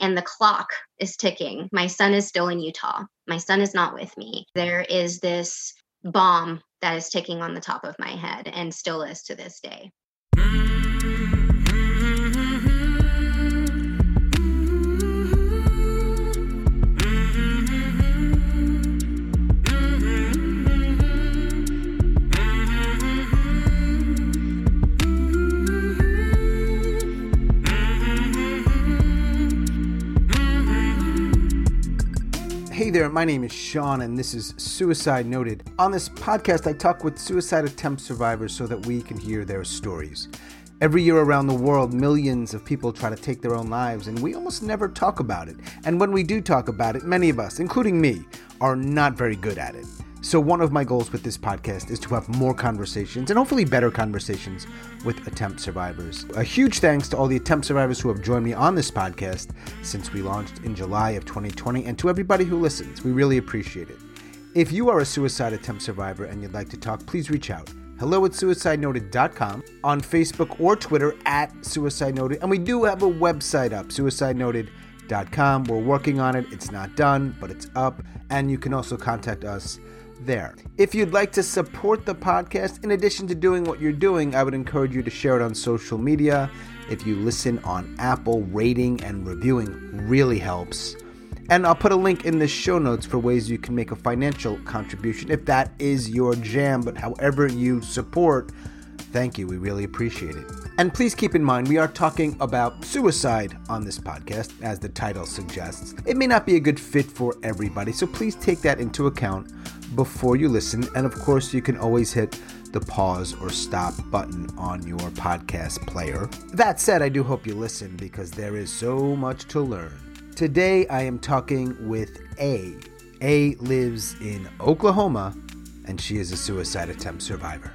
and the clock is ticking. My son is still in Utah. My son is not with me. There is this bomb that is ticking on the top of my head and still is to this day. There, my name is Sean, and this is Suicide Noted. On this podcast, I talk with suicide attempt survivors so that we can hear their stories. Every year around the world, millions of people try to take their own lives, and we almost never talk about it. And when we do talk about it, many of us, including me, are not very good at it. So, one of my goals with this podcast is to have more conversations and hopefully better conversations with attempt survivors. A huge thanks to all the attempt survivors who have joined me on this podcast since we launched in July of 2020 and to everybody who listens. We really appreciate it. If you are a suicide attempt survivor and you'd like to talk, please reach out. Hello at suicidenoted.com, on Facebook or Twitter at Suicide Noted, and we do have a website up, suicidenoted.com. We're working on it. It's not done, but it's up, and you can also contact us there. If you'd like to support the podcast, in addition to doing what you're doing, I would encourage you to share it on social media. If you listen on Apple, rating and reviewing really helps. And I'll put a link in the show notes for ways you can make a financial contribution if that is your jam. But however you support, thank you. We really appreciate it. And please keep in mind, we are talking about suicide on this podcast, as the title suggests. It may not be a good fit for everybody, so please take that into account before you listen. And of course, you can always hit the pause or stop button on your podcast player. That said, I do hope you listen because there is so much to learn. Today, I am talking with A. A lives in Oklahoma and she is a suicide attempt survivor.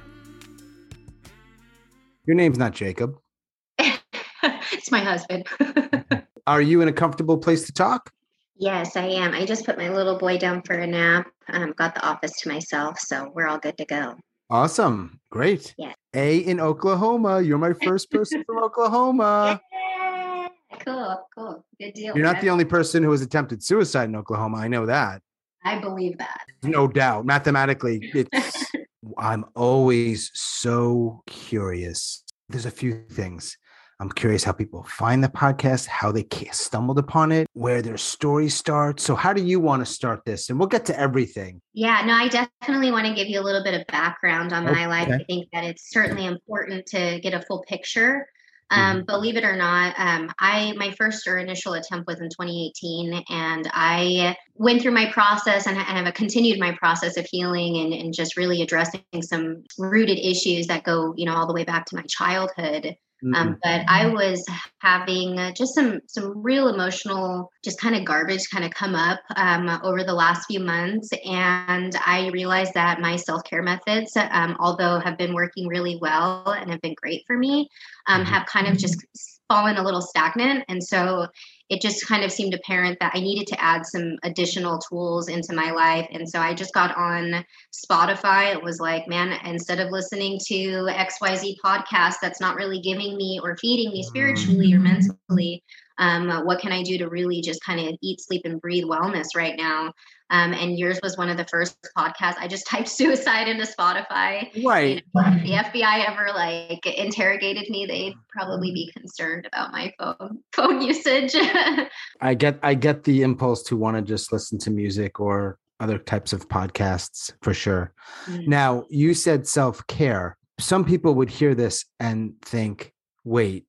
Your name's not Jacob. it's my husband. Are you in a comfortable place to talk? Yes, I am. I just put my little boy down for a nap. Um, got the office to myself, so we're all good to go. Awesome. Great. Yeah. A in Oklahoma. You're my first person from Oklahoma. Yeah. Cool, cool. Good deal. You're not the only person who has attempted suicide in Oklahoma. I know that. I believe that. No doubt. Mathematically, it's I'm always so curious. There's a few things. I'm curious how people find the podcast, how they stumbled upon it, where their story starts. So, how do you want to start this? And we'll get to everything. Yeah, no, I definitely want to give you a little bit of background on okay. my life. I think that it's certainly important to get a full picture um, mm-hmm. Believe it or not, um, I my first or initial attempt was in 2018, and I went through my process and, and have continued my process of healing and, and just really addressing some rooted issues that go, you know, all the way back to my childhood. Um, mm-hmm. but I was having uh, just some some real emotional, just kind of garbage kind of come up um, over the last few months, and I realized that my self care methods, um, although have been working really well and have been great for me, um, mm-hmm. have kind of just fallen a little stagnant, and so it just kind of seemed apparent that I needed to add some additional tools into my life. And so I just got on Spotify. It was like, man, instead of listening to XYZ podcast that's not really giving me or feeding me spiritually or mm. mentally, um, what can I do to really just kind of eat, sleep, and breathe wellness right now? Um, and yours was one of the first podcasts. I just typed suicide into Spotify. Right. You know, if the FBI ever like interrogated me, they'd probably be concerned about my phone phone usage. I get I get the impulse to want to just listen to music or other types of podcasts for sure. Mm-hmm. Now, you said self-care. Some people would hear this and think, "Wait,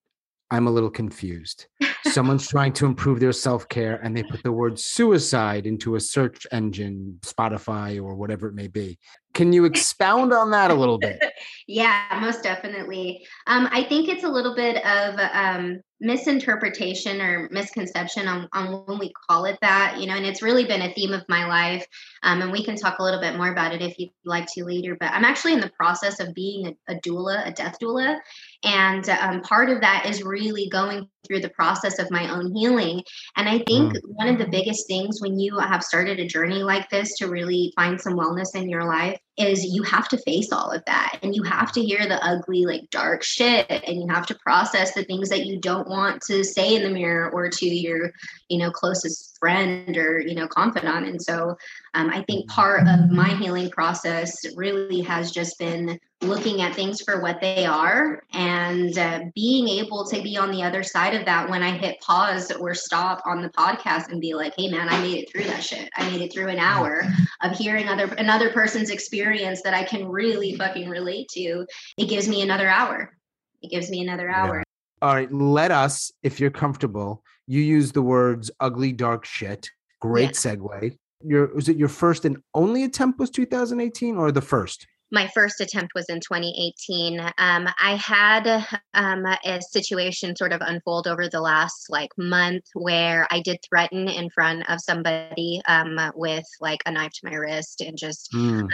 I'm a little confused. Someone's trying to improve their self care and they put the word suicide into a search engine, Spotify or whatever it may be. Can you expound on that a little bit? yeah, most definitely. Um, I think it's a little bit of um, misinterpretation or misconception on, on when we call it that, you know, and it's really been a theme of my life. Um, and we can talk a little bit more about it if you'd like to later. But I'm actually in the process of being a, a doula, a death doula. And um, part of that is really going through the process of my own healing. And I think mm. one of the biggest things when you have started a journey like this to really find some wellness in your life is you have to face all of that and you have to hear the ugly like dark shit and you have to process the things that you don't want to say in the mirror or to your you know closest friend or you know confidant and so um, i think part of my healing process really has just been looking at things for what they are and uh, being able to be on the other side of that when i hit pause or stop on the podcast and be like hey man i made it through that shit. I made it through an hour of hearing other another person's experience that i can really fucking relate to it gives me another hour. It gives me another hour. Yeah. all right let us if you're comfortable you use the words ugly dark shit. Great yeah. segue. Your was it your first and only attempt was 2018 or the first my first attempt was in 2018. Um, I had um, a situation sort of unfold over the last like month where I did threaten in front of somebody um, with like a knife to my wrist and just, mm.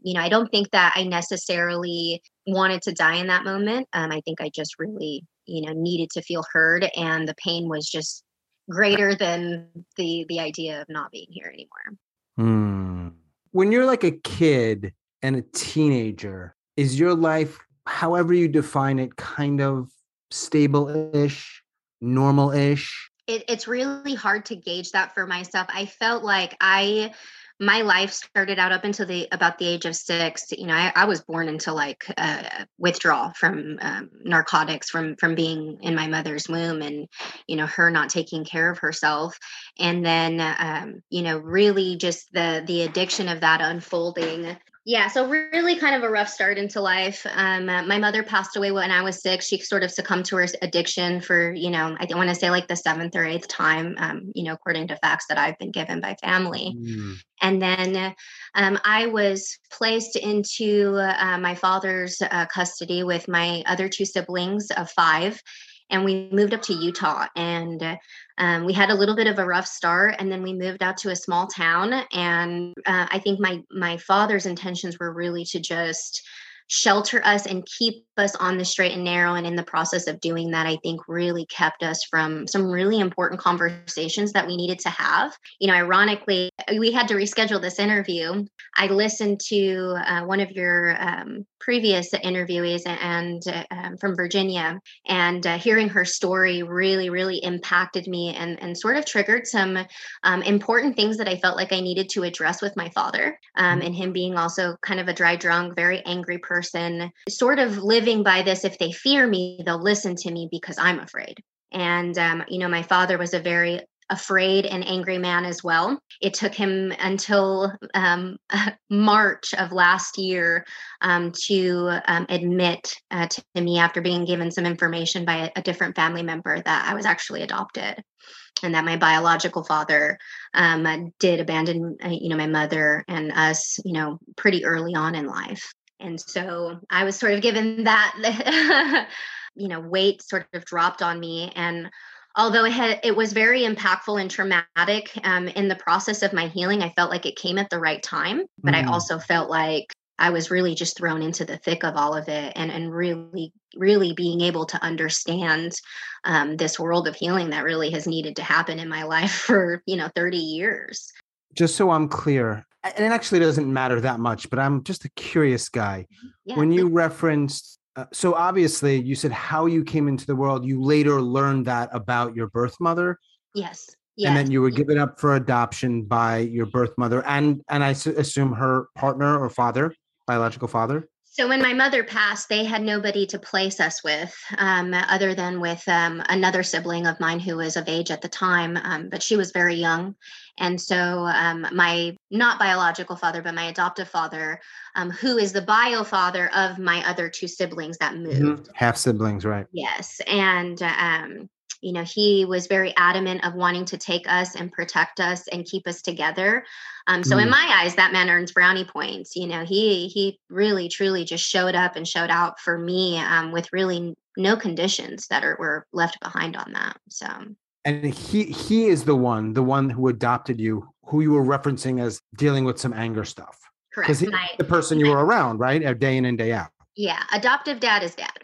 you know, I don't think that I necessarily wanted to die in that moment. Um, I think I just really, you know, needed to feel heard, and the pain was just greater than the the idea of not being here anymore. Mm. When you're like a kid and a teenager, is your life, however you define it, kind of stable ish, normal ish? It, it's really hard to gauge that for myself. I felt like I my life started out up until the about the age of six you know i, I was born into like uh, withdrawal from um, narcotics from from being in my mother's womb and you know her not taking care of herself and then um, you know really just the the addiction of that unfolding yeah, so really kind of a rough start into life. Um, uh, my mother passed away when I was six. She sort of succumbed to her addiction for, you know, I don't want to say like the seventh or eighth time, um, you know, according to facts that I've been given by family. Mm. And then um, I was placed into uh, my father's uh, custody with my other two siblings of five and we moved up to Utah and um, we had a little bit of a rough start and then we moved out to a small town and uh, I think my my father's intentions were really to just shelter us and keep us on the straight and narrow. And in the process of doing that, I think really kept us from some really important conversations that we needed to have. You know, ironically, we had to reschedule this interview. I listened to uh, one of your um, previous interviewees and uh, um, from Virginia, and uh, hearing her story really, really impacted me and, and sort of triggered some um, important things that I felt like I needed to address with my father, um, mm-hmm. and him being also kind of a dry drunk, very angry person, sort of living living by this if they fear me, they'll listen to me because I'm afraid. And, um, you know, my father was a very afraid and angry man as well. It took him until um, March of last year um, to um, admit uh, to me after being given some information by a, a, different family member that I was actually adopted. And that my biological father um, did abandon, uh, you know, my mother and us, you know, pretty early on in life. And so I was sort of given that, you know, weight sort of dropped on me. And although it had, it was very impactful and traumatic um, in the process of my healing, I felt like it came at the right time. But mm. I also felt like I was really just thrown into the thick of all of it and, and really, really being able to understand um, this world of healing that really has needed to happen in my life for, you know, 30 years. Just so I'm clear, and it actually doesn't matter that much, but I'm just a curious guy. Mm-hmm. Yeah. When you referenced, uh, so obviously you said how you came into the world, you later learned that about your birth mother. Yes. Yes. And then you were given up for adoption by your birth mother and and I assume her partner or father, biological father. So when my mother passed, they had nobody to place us with, um, other than with um, another sibling of mine who was of age at the time, um, but she was very young. And so um, my not biological father, but my adoptive father, um, who is the bio father of my other two siblings that mm-hmm. moved, half siblings, right? Yes, and um, you know he was very adamant of wanting to take us and protect us and keep us together um, so mm. in my eyes that man earns brownie points you know he he really truly just showed up and showed out for me um, with really no conditions that are were left behind on that so and he he is the one the one who adopted you who you were referencing as dealing with some anger stuff correct because the person you were around right day in and day out yeah adoptive dad is dad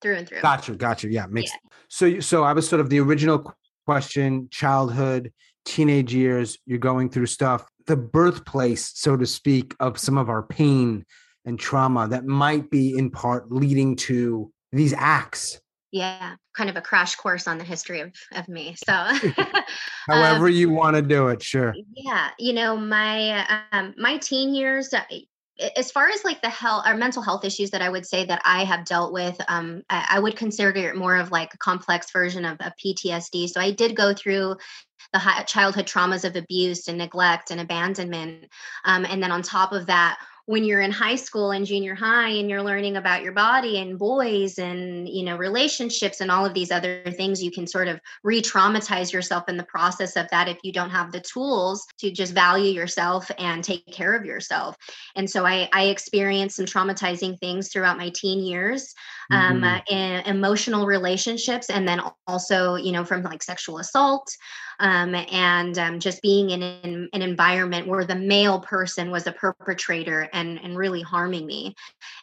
through and through. Gotcha, gotcha. Yeah, makes yeah. So. So I was sort of the original question: childhood, teenage years. You're going through stuff. the birthplace, so to speak, of some of our pain and trauma that might be in part leading to these acts. Yeah, kind of a crash course on the history of, of me. So, however um, you want to do it, sure. Yeah, you know, my um, my teen years, uh, as far as like the health or mental health issues that I would say that I have dealt with, um, I, I, would consider it more of like a complex version of, of PTSD. So I did go through the childhood traumas of abuse and neglect and abandonment, um, and then on top of that, when you're in high school and junior high and you're learning about your body and boys and you know relationships and all of these other things you can sort of re-traumatize yourself in the process of that if you don't have the tools to just value yourself and take care of yourself. And so i i experienced some traumatizing things throughout my teen years um, mm-hmm. uh, emotional relationships and then also you know from like sexual assault um, and um, just being in an, an, environment where the male person was a perpetrator and, and really harming me.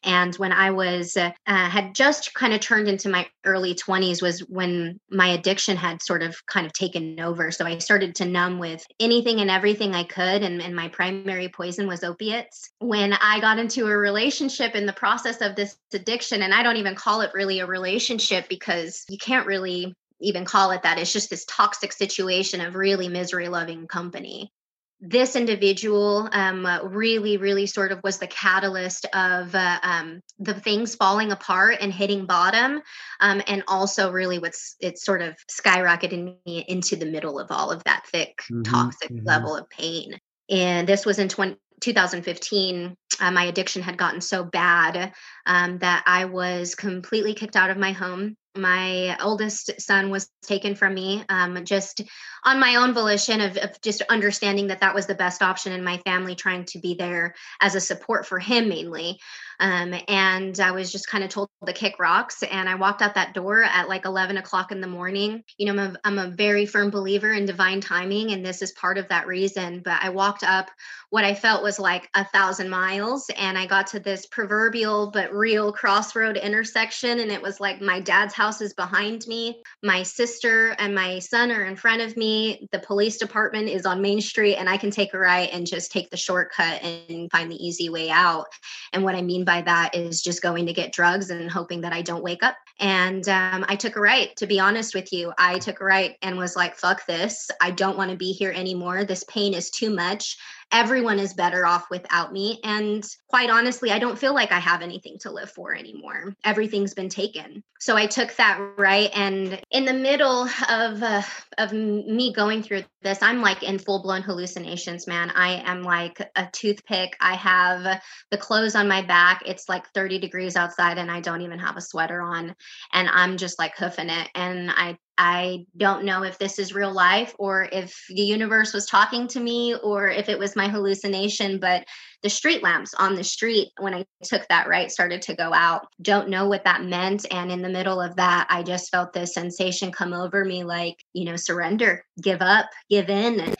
And when I was uh, had just kind of turned into my early 20s was when my addiction had sort of kind of taken over. So I started to numb with anything and everything I could, and, and my primary poison was opiates. When I got into a relationship in the process of this addiction, and I don't even call it really a relationship because you can't really even call it that. It's just this toxic situation of really misery loving company. This individual um, uh, really, really sort of was the catalyst of uh, um, the things falling apart and hitting bottom, um, and also really what's it sort of skyrocketed me into the middle of all of that thick, mm-hmm, toxic mm-hmm. level of pain. And this was in 20, 2015 uh, my addiction had gotten so bad um, that I was completely kicked out of my home my oldest son was taken from me um, just on my own volition of, of, just understanding that that was the best option in my family trying to be there as a support for him mainly. Um, and i was just kind of told to kick rocks and i walked out that door at like 11 o'clock in the morning. You know I'm a, I'm a very firm believer in divine timing and this is part of that reason but i walked up what i felt was like a thousand miles and i got to this proverbial but real crossroad intersection and it was like my dad's house house is behind me. My sister and my son are in front of me. The police department is on Main Street, and I can take a right and just take the shortcut and find the easy way out. And what I mean by that is just going to get drugs and hoping that I don't wake up. And um, I took a right, to be honest with you. I took a right and was like, fuck this. I don't want to be here anymore. This pain is too much everyone is better off without me. And quite honestly, I don't feel like I have anything to live for anymore. Everything's been taken. So I took that right. And in the middle of, uh, of me going through this, I'm like in full blown hallucinations, man. I am like a toothpick. I have the clothes on my back. It's like 30 degrees outside and I don't even have a sweater on. And I'm just like hoofing it. And I I don't know if this is real life or if the universe was talking to me or if it was my hallucination, but the street lamps on the street when I took that right started to go out. Don't know what that meant. And in the middle of that, I just felt this sensation come over me like, you know, surrender, give up, give in.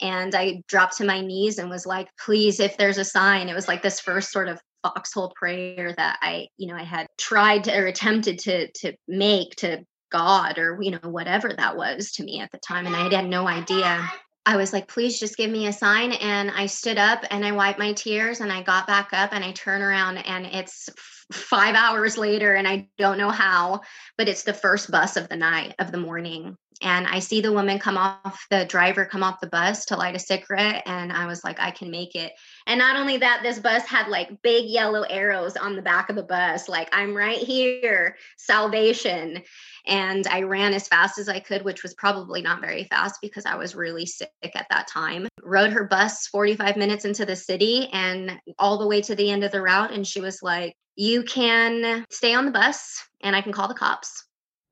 And, I dropped to my knees and was like, please, if there's a sign, it was like this first sort of foxhole prayer that I, you know, I had tried to, or attempted to to make to God or, you know, whatever that was to me at the time. And I had no idea. I was like, please just give me a sign. And I stood up and I wiped my tears and I got back up and I turn around and it's five hours later and I don't know how, but it's the first bus of the night of the morning. And I see the woman come off, the driver come off the bus to light a cigarette. And I was like, I can make it. And not only that, this bus had like big yellow arrows on the back of the bus, like, I'm right here, salvation. And I ran as fast as I could, which was probably not very fast because I was really sick at that time. Rode her bus 45 minutes into the city and all the way to the end of the route. And she was like, You can stay on the bus and I can call the cops.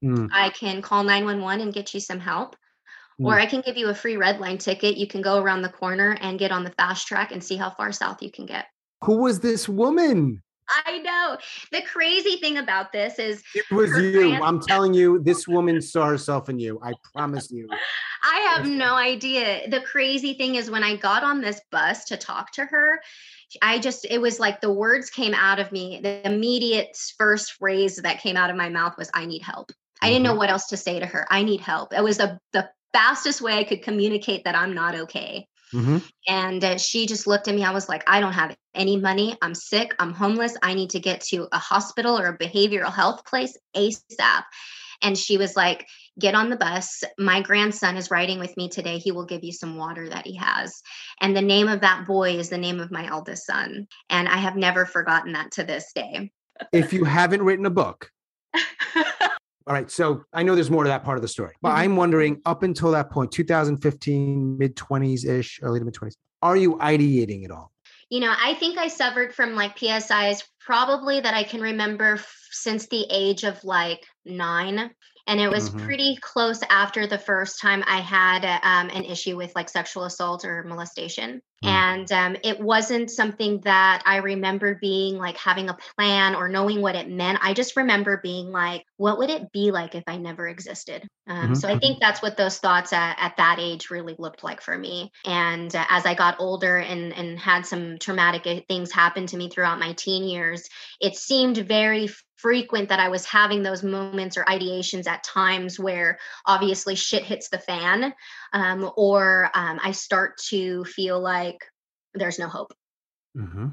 Mm. I can call 911 and get you some help. Mm. Or I can give you a free red line ticket. You can go around the corner and get on the fast track and see how far south you can get. Who was this woman? I know. The crazy thing about this is it was you. I'm telling you, this woman saw herself in you. I promise you. I have no idea. The crazy thing is when I got on this bus to talk to her, I just it was like the words came out of me. The immediate first phrase that came out of my mouth was I need help. I didn't know mm-hmm. what else to say to her. I need help. It was the the fastest way I could communicate that I'm not okay. Mm-hmm. And uh, she just looked at me. I was like, I don't have any money. I'm sick. I'm homeless. I need to get to a hospital or a behavioral health place ASAP. And she was like, Get on the bus. My grandson is riding with me today. He will give you some water that he has. And the name of that boy is the name of my eldest son. And I have never forgotten that to this day. if you haven't written a book, all right. So I know there's more to that part of the story, but mm-hmm. I'm wondering up until that point, 2015, mid 20s ish, early to mid 20s, are you ideating at all? You know, I think I suffered from like PSIs probably that I can remember f- since the age of like nine and it was mm-hmm. pretty close after the first time i had um, an issue with like sexual assault or molestation mm. and um, it wasn't something that i remember being like having a plan or knowing what it meant i just remember being like what would it be like if i never existed um, mm-hmm. so i think that's what those thoughts at, at, that age really looked like for me and uh, as i got older and and had some traumatic uh, things happen to me throughout my teen years it seemed very frequent that I was having those moments or ideations at times where obviously shit hits the fan, um, or um, I start to feel like there's no hope. Mm-hmm.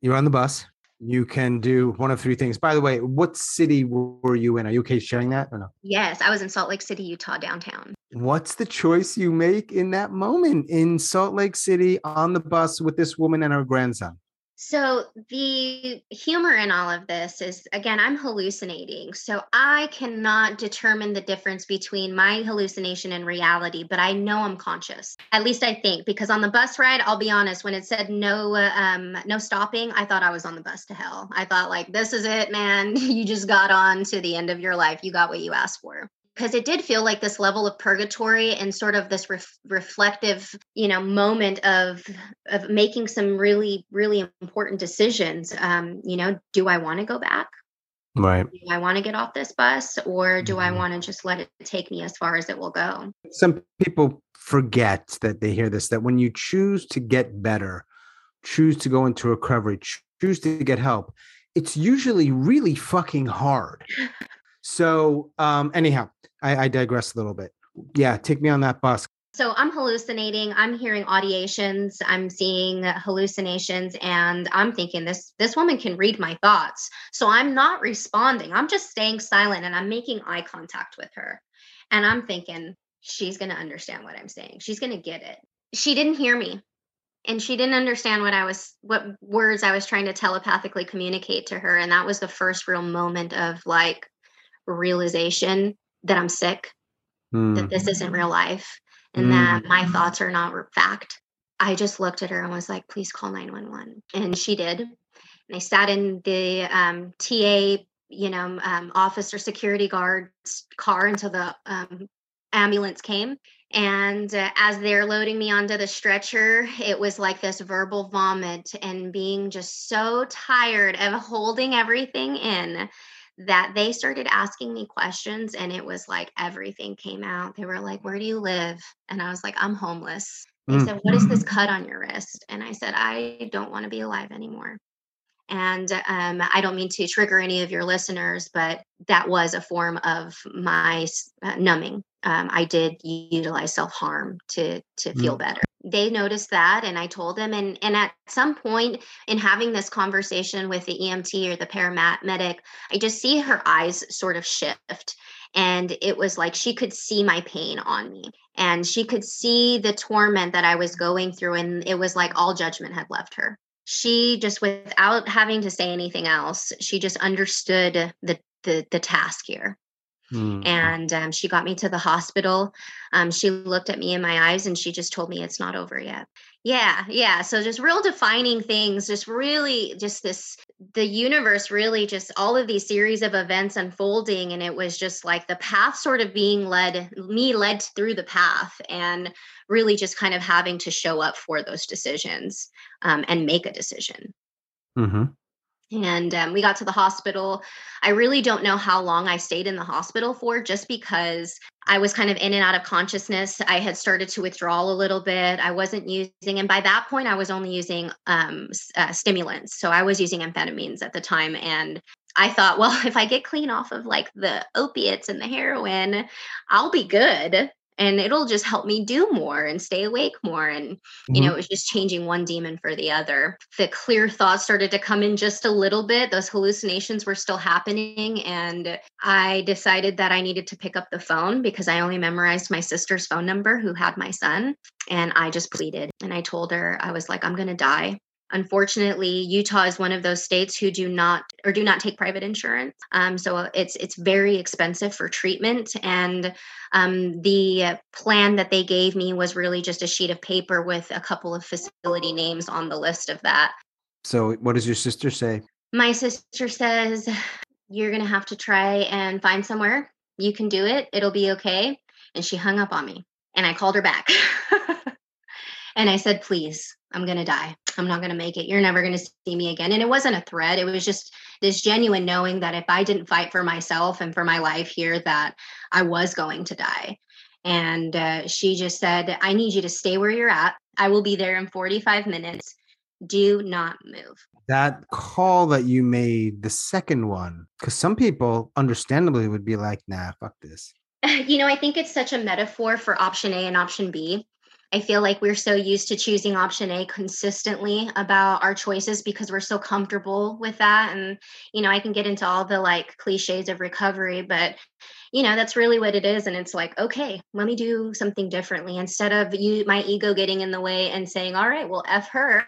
You're on the bus. You can do one of three things. By the way, what city were you in? Are you okay sharing that or no? Yes, I was in Salt Lake City, Utah, downtown. What's the choice you make in that moment in Salt Lake City on the bus with this woman and her grandson? So, the humor in all of this is again, I'm hallucinating. So, I cannot determine the difference between my hallucination and reality, but I know I'm conscious. At least I think, because on the bus ride, I'll be honest, when it said no, um, no stopping, I thought I was on the bus to hell. I thought, like, this is it, man. You just got on to the end of your life. You got what you asked for because it did feel like this level of purgatory and sort of this ref- reflective you know moment of of making some really really important decisions um you know do i want to go back? Right. Do i want to get off this bus or do i mm-hmm. want to just let it take me as far as it will go? Some people forget that they hear this that when you choose to get better choose to go into recovery choose to get help it's usually really fucking hard. So um anyhow I, I digress a little bit. Yeah, take me on that bus. So I'm hallucinating. I'm hearing audiations. I'm seeing hallucinations, and I'm thinking this this woman can read my thoughts. So I'm not responding. I'm just staying silent, and I'm making eye contact with her. And I'm thinking she's going to understand what I'm saying. She's going to get it. She didn't hear me, and she didn't understand what I was what words I was trying to telepathically communicate to her. And that was the first real moment of like realization that I'm sick, mm. that this isn't real life, and mm. that my thoughts are not fact. I just looked at her and was like, please call 911. And she did. And I sat in the um, TA, you know, um, officer security guard's car until the um, ambulance came. And uh, as they're loading me onto the stretcher, it was like this verbal vomit and being just so tired of holding everything in that they started asking me questions and it was like everything came out. They were like, Where do you live? And I was like, I'm homeless. They mm. said, What is this cut on your wrist? And I said, I don't want to be alive anymore. And um, I don't mean to trigger any of your listeners, but that was a form of my uh, numbing. Um, I did utilize self harm to to feel mm. better. They noticed that, and I told them. And and at some point in having this conversation with the EMT or the paramedic, I just see her eyes sort of shift, and it was like she could see my pain on me, and she could see the torment that I was going through, and it was like all judgment had left her she just without having to say anything else she just understood the the, the task here mm. and um, she got me to the hospital. Um, she looked at me in my eyes and she just told me it's not over yet. Yeah yeah so just real defining things just really just this the universe really just all of these series of events unfolding and it was just like the path sort of being led me led through the path and really just kind of having to show up for those decisions um, and make a decision. Mm-hmm and um, we got to the hospital. I really don't know how long I stayed in the hospital for, just because I was kind of in and out of consciousness. I had started to withdraw a little bit. I wasn't using, and by that point, I was only using um, uh, stimulants. So I was using amphetamines at the time. And I thought, well, if I get clean off of like the opiates and the heroin, I'll be good and it'll just help me do more and stay awake more and mm-hmm. you know it was just changing one demon for the other. The clear thoughts started to come in just a little bit. Those hallucinations were still happening and i decided that i needed to pick up the phone because i only memorized my sister's phone number who had my son and i just pleaded and i told her i was like i'm going to die Unfortunately, Utah is one of those states who do not or do not take private insurance. Um, so it's it's very expensive for treatment, and um, the plan that they gave me was really just a sheet of paper with a couple of facility names on the list of that. So, what does your sister say? My sister says you're going to have to try and find somewhere. You can do it. It'll be okay. And she hung up on me, and I called her back. And I said, please, I'm going to die. I'm not going to make it. You're never going to see me again. And it wasn't a threat. It was just this genuine knowing that if I didn't fight for myself and for my life here, that I was going to die. And uh, she just said, I need you to stay where you're at. I will be there in 45 minutes. Do not move. That call that you made, the second one, because some people understandably would be like, nah, fuck this. You know, I think it's such a metaphor for option A and option B I feel like we're so used to choosing option A consistently about our choices because we're so comfortable with that. And, you know, I can get into all the like cliches of recovery, but, you know, that's really what it is. And it's like, okay, let me do something differently instead of you, my ego getting in the way and saying, all right, well, F her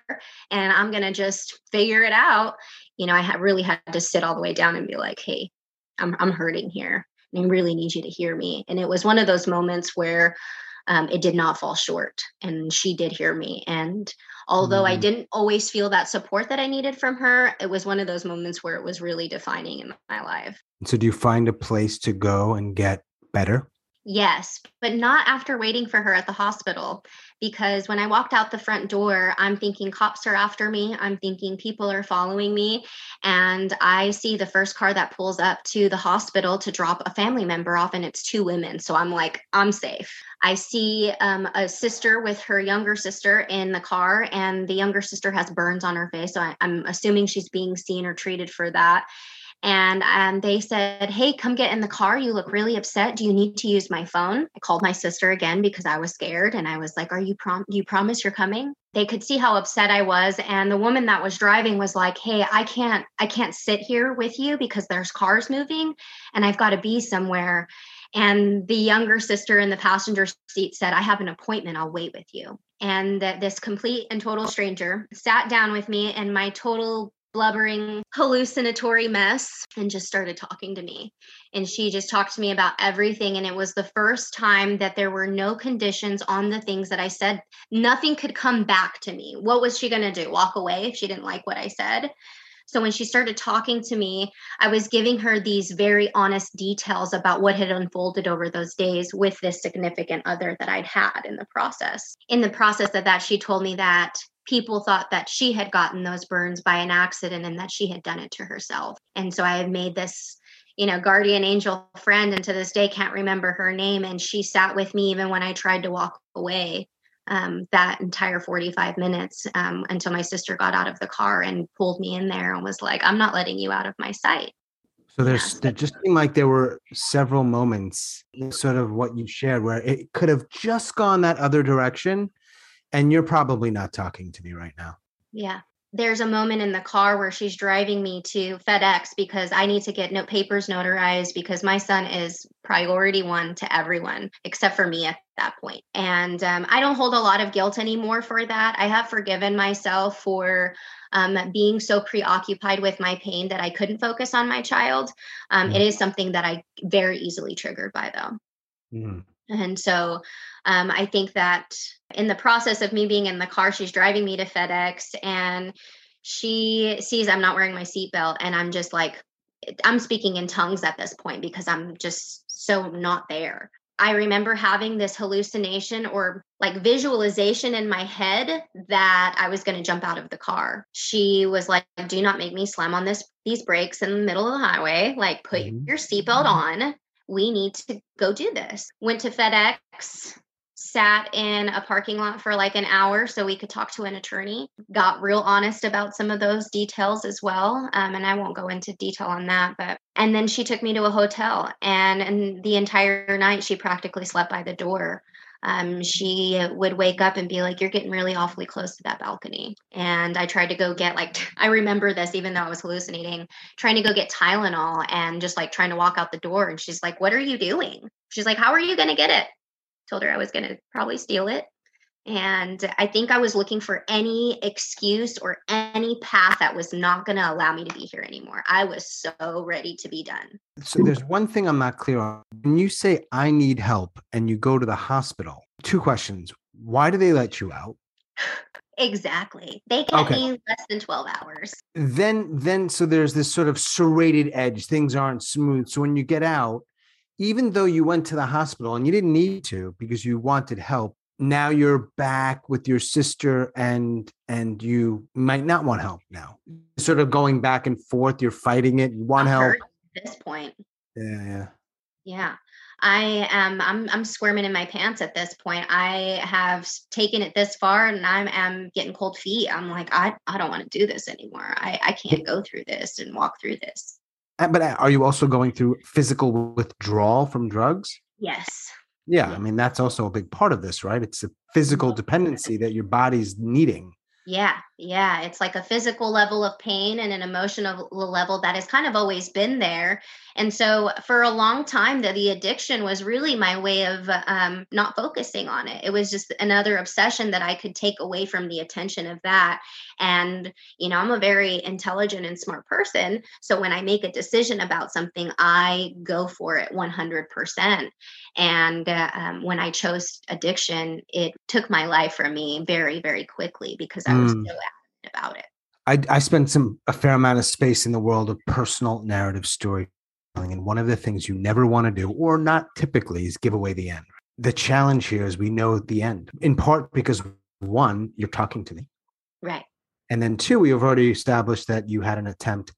and I'm going to just figure it out. You know, I really had to sit all the way down and be like, hey, I'm, I'm hurting here. And I really need you to hear me. And it was one of those moments where, um, it did not fall short. And she did hear me. And although mm-hmm. I didn't always feel that support that I needed from her, it was one of those moments where it was really defining in my life. So, do you find a place to go and get better? Yes, but not after waiting for her at the hospital. Because when I walked out the front door, I'm thinking cops are after me. I'm thinking people are following me. And I see the first car that pulls up to the hospital to drop a family member off, and it's two women. So I'm like, I'm safe. I see um, a sister with her younger sister in the car, and the younger sister has burns on her face. So I, I'm assuming she's being seen or treated for that and um, they said, Hey, come get in the car. You look really upset. Do you need to use my phone? I called my sister again because I was scared. And I was like, Are you prom? You promise you're coming? They could see how upset I was. And the woman that was driving was like, Hey, I can't, I can't sit here with you because there's cars moving and I've got to be somewhere. And the younger sister in the passenger seat said, I have an appointment. I'll wait with you. And that this complete and total stranger sat down with me and my total blubbering, hallucinatory mess and just started talking to me. And she just talked to me about everything. And it was the first time that there were no conditions on the things that I said. Nothing could come back to me. What was she going to do? Walk away if she didn't like what I said? So when she started talking to me, I was giving her these very honest details about what had unfolded over those days with this significant other that I'd had in the process. In the process of that, she told me that people thought that she had gotten those burns by an accident and that she had done it to herself. And so I had made this, you know, guardian angel friend, and to this day can't remember her name. And she sat with me even when I tried to walk away um, that entire 45 minutes um, until my sister got out of the car and pulled me in there and was like, I'm not letting you out of my sight. So there's there just seemed like there were several moments, sort of what you shared, where it could have just gone that other direction, and you're probably not talking to me right now. Yeah. There's a moment in the car where she's driving me to FedEx because I need to get no papers notarized because my son is priority one to everyone except for me at that point. And um, I don't hold a lot of guilt anymore for that. I have forgiven myself for um, being so preoccupied with my pain that I couldn't focus on my child. Um, mm. It is something that I very easily triggered by, though. Mm. And so um, I think that in the process of me being in the car, she's driving me to FedEx and she sees I'm not wearing my seatbelt. And I'm just like, I'm speaking in tongues at this point because I'm just so not there. I remember having this hallucination or like visualization in my head that I was going to jump out of the car. She was like, "Do not make me slam on this these brakes in the middle of the highway. Like put mm-hmm. your seatbelt mm-hmm. on. We need to go do this." Went to FedEx sat in a parking lot for like an hour so we could talk to an attorney got real honest about some of those details as well um, and i won't go into detail on that but and then she took me to a hotel and, and the entire night she practically slept by the door um, she would wake up and be like, You're getting really awfully close to that balcony. And I tried to go get, like, I remember this, even though I was hallucinating, trying to go get Tylenol and just like trying to walk out the door. And she's like, What are you doing? She's like, How are you going to get it? Told her I was going to probably steal it. And I think I was looking for any excuse or any path that was not going to allow me to be here anymore. I was so ready to be done. So there's one thing I'm not clear on. When you say I need help and you go to the hospital, two questions. Why do they let you out? Exactly. They get okay. me less than 12 hours. Then then so there's this sort of serrated edge. Things aren't smooth. So when you get out, even though you went to the hospital and you didn't need to because you wanted help, now you're back with your sister and and you might not want help now. Sort of going back and forth you're fighting it you want help. at this point. Yeah yeah. Yeah. I am i'm i'm squirming in my pants at this point. I have taken it this far and i'm am getting cold feet. I'm like i i don't want to do this anymore. I i can't go through this and walk through this. But uh, are you also going through physical withdrawal from drugs? Yes yeah, I mean that's also a big part of this, right? It's a physical mm-hmm. dependency that your body's needing. Yeah, yeah. It's like a physical level of pain and an emotional level that has kind of always been there. And so for a long time, the, the addiction was really my way of um, not focusing on it. It was just another obsession that I could take away from the attention of that. And, you know, I'm a very intelligent and smart person. So when I make a decision about something, I go for it 100%. And uh, um, when I chose addiction, it took my life from me very, very quickly because I was mm. so adamant about it. I, I spent some a fair amount of space in the world of personal narrative story and one of the things you never want to do, or not typically, is give away the end. The challenge here is we know the end, in part because one, you're talking to me. Right. And then two, we have already established that you had an attempt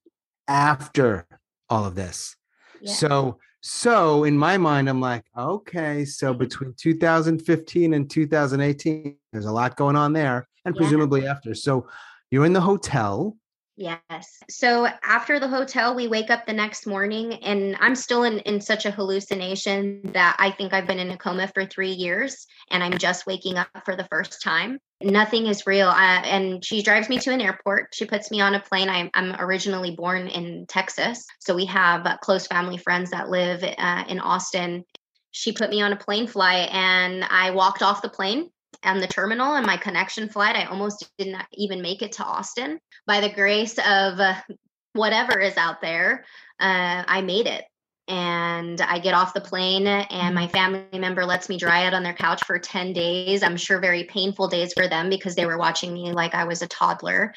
after all of this. Yeah. So, so in my mind, I'm like, okay, so mm-hmm. between 2015 and 2018, there's a lot going on there, and yeah. presumably after. So, you're in the hotel Yes. So after the hotel, we wake up the next morning, and I'm still in, in such a hallucination that I think I've been in a coma for three years and I'm just waking up for the first time. Nothing is real. Uh, and she drives me to an airport. She puts me on a plane. I, am originally born in Texas. So we have uh, close family friends that live uh, in Austin. She put me on a plane flight, and I walked off the plane on the terminal and my connection flight. I almost didn't even make it to Austin. By the grace of uh, whatever is out there, uh, I made it. And I get off the plane, and my family member lets me dry out on their couch for 10 days. I'm sure very painful days for them because they were watching me like I was a toddler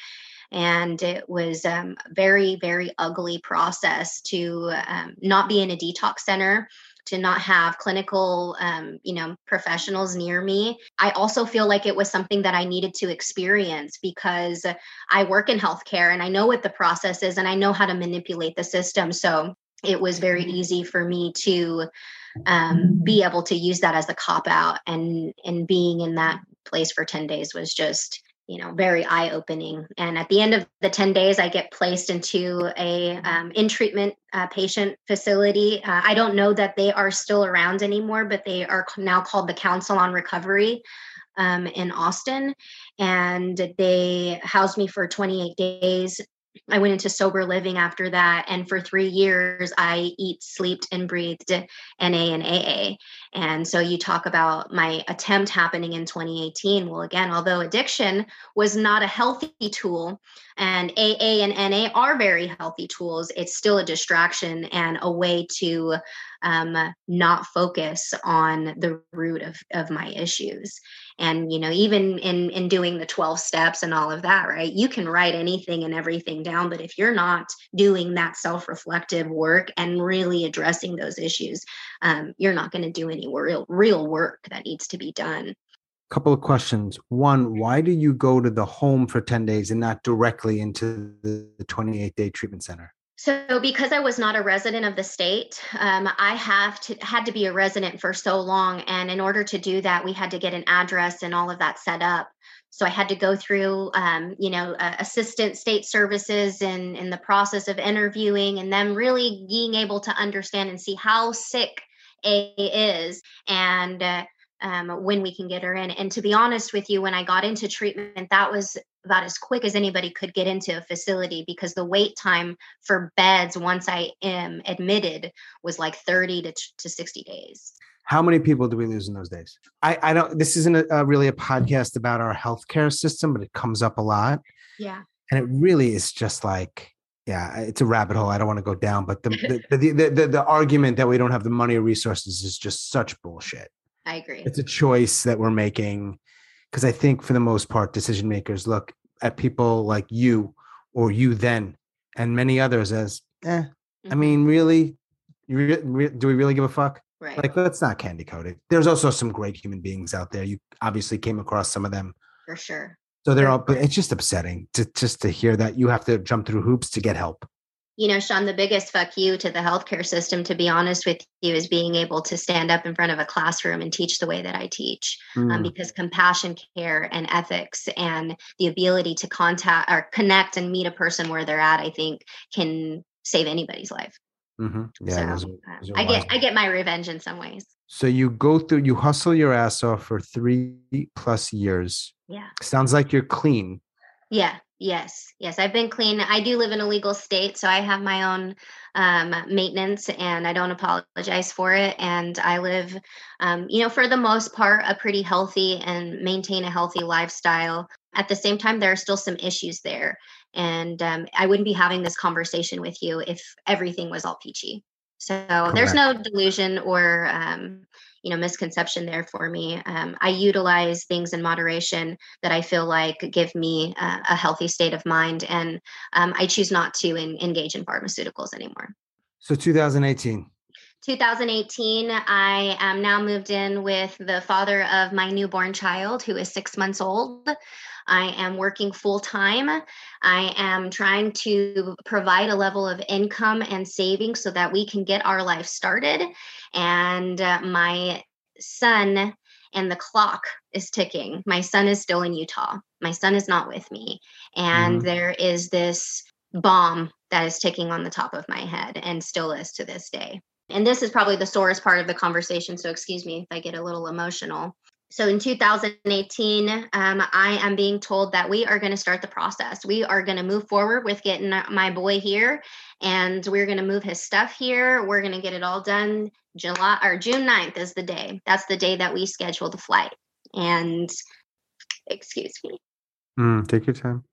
and it was um, very very ugly process to um, not be in a detox center to not have clinical um, you know professionals near me i also feel like it was something that i needed to experience because i work in healthcare and i know what the process is and i know how to manipulate the system so it was very mm-hmm. easy for me to um, be able to use that as a cop out and and being in that place for 10 days was just you know very eye opening and at the end of the 10 days i get placed into a um, in treatment uh, patient facility. Uh, i don't know that they are still around anymore but they are now called the council on recovery um, in austin. And they housed me for 28 days I went into sober living after that. And for three years, I eat, slept, and breathed NA and AA. And so you talk about my attempt happening in 2018. Well, again, although addiction was not a healthy tool, and AA and NA are very healthy tools, it's still a distraction and a way to um, not focus on the root of, of my issues. And you know even in in doing the 12 steps and all of that right you can write anything and everything down but if you're not doing that self-reflective work and really addressing those issues um, you're not going to do any real real work that needs to be done. Couple of questions. One why do you go to the home for 10 days and not directly into the 28 day treatment center So, because I was not a resident of the state, um, I have to had to be a resident for so long, and in order to do that, we had to get an address and all of that set up. So I had to go through, um, you know, uh, assistant state services and in the process of interviewing, and them really being able to understand and see how sick A is, and uh, um, when we can get her in. And to be honest with you, when I got into treatment, that was about as quick as anybody could get into a facility because the wait time for beds once I am admitted was like 30 to, to 60 days. How many people do we lose in those days? I, I don't, this isn't a, a really a podcast about our healthcare system, but it comes up a lot. Yeah. And it really is just like, yeah, it's a rabbit hole. I don't want to go down, but the, the, the, the, the, the argument that we don't have the money or resources is just such bullshit. I agree. It's a choice that we're making because I think for the most part, decision makers look at people like you or you then and many others as, eh, mm-hmm. I mean, really, re- re- do we really give a fuck? Right. Like, let's not candy coat it. There's also some great human beings out there. You obviously came across some of them. For sure. So they're all, but it's just upsetting to just to hear that you have to jump through hoops to get help you know, Sean, the biggest fuck you to the healthcare system, to be honest with you, is being able to stand up in front of a classroom and teach the way that I teach. Um, mm. Um, because compassion, care, and ethics, and the ability to contact or connect and meet a person where they're at, I think, can save anybody's life. Mm-hmm. Yeah, so, those are, those I get I get my revenge in some ways. So you go through, you hustle your ass off for three plus years. Yeah, sounds like you're clean. Yeah, Yes, yes, I've been clean. I do live in a legal state, so I have my own um, maintenance, and I don't apologize for it. And I live, um, you know, for the most part, a pretty healthy and maintain a healthy lifestyle. At the same time, there are still some issues there, and um, I wouldn't be having this conversation with you if everything was all peachy. So Correct. there's no delusion or um, you know misconception there for me um, i utilize things in moderation that i feel like give me uh, a healthy state of mind and um, i choose not to in, engage in pharmaceuticals anymore so 2018 2018, I am now moved in with the father of my newborn child who is six months old. I am working full time. I am trying to provide a level of income and savings so that we can get our life started. And uh, my son and the clock is ticking. My son is still in Utah. My son is not with me. And mm-hmm. there is this bomb that is ticking on the top of my head and still is to this day. And this is probably the sorest part of the conversation. So, excuse me if I get a little emotional so in 2018 um, i am being told that we are going to start the process. We are going to move forward with getting my boy here and we're going to move his stuff here. We're going to get it all done july or june 9th is the day. That's the day that we schedule the flight. And excuse me. Mm, take your time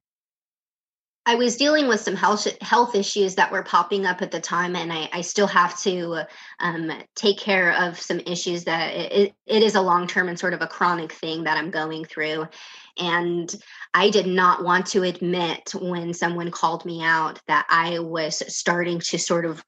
I was dealing with some health health issues that were popping up at the time, and I, I still have to um, take care of some issues that it, it is a long term and sort of a chronic thing that I'm going through. And I did not want to admit when someone called me out that I was starting to sort of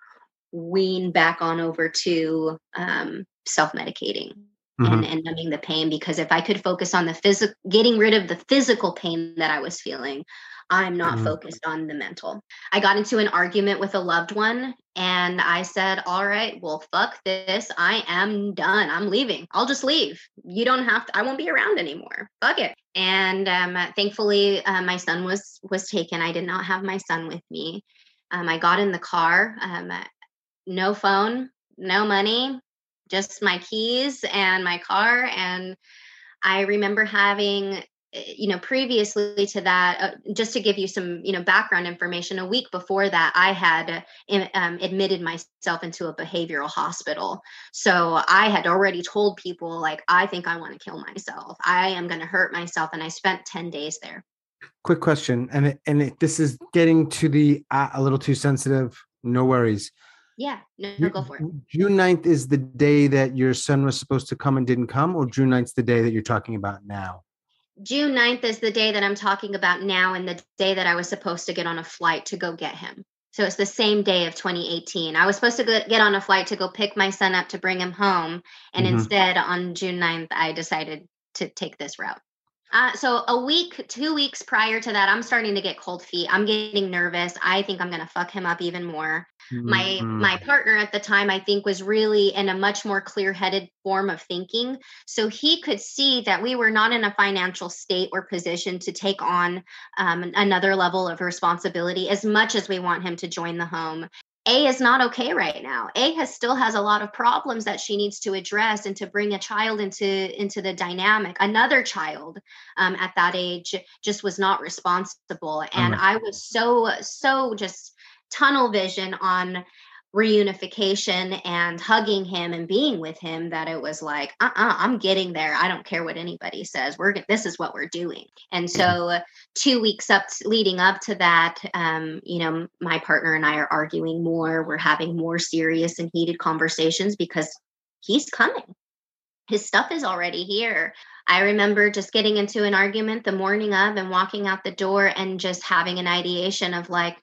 wean back on over to um, self medicating. Mm-hmm. And, and numbing the pain because if I could focus on the physical, getting rid of the physical pain that I was feeling, I'm not mm-hmm. focused on the mental. I got into an argument with a loved one and I said, All right, well, fuck this. I am done. I'm leaving. I'll just leave. You don't have to, I won't be around anymore. Fuck it. And um, thankfully, uh, my son was was taken. I did not have my son with me. Um, I got in the car, um, no phone, no money, just my keys and my car. And I remember having you know previously to that uh, just to give you some you know background information a week before that i had uh, um, admitted myself into a behavioral hospital. So i had already told people like i think i want to kill myself. I am going to hurt myself and i spent 10 days there. Quick question and it, and it, this is getting to the uh, a little too sensitive no worries. Yeah no, no go for it. June 9th is the day that your son was supposed to come and didn't come or june 9th is the day that you're talking about now June 9th is the day that I'm talking about now and the day that I was supposed to get on a flight to go get him. So it's the same day of 2018. I was supposed to get on a flight to go pick my son up to bring him home. And mm-hmm. instead, on June 9th, I decided to take this route. Uh, so a week, two weeks prior to that, I'm starting to get cold feet. I'm getting nervous. I think I'm going to fuck him up even more. Mm-hmm. My my partner at the time, I think, was really in a much more clear-headed form of thinking. So he could see that we were not in a financial state or position to take on um, another level of responsibility as much as we want him to join the home. A is not okay right now. A has still has a lot of problems that she needs to address and to bring a child into into the dynamic. Another child um, at that age just was not responsible, and I was so so just tunnel vision on reunification and hugging him and being with him that it was like uh-uh i'm getting there. I don't care what anybody says. We're this is what we're doing. And so two weeks up leading up to that um, you know my partner and i are arguing more. We're having more serious and heated conversations because he's coming. His stuff is already here. I remember just getting into an argument the morning of and walking out the door and just having an ideation of like,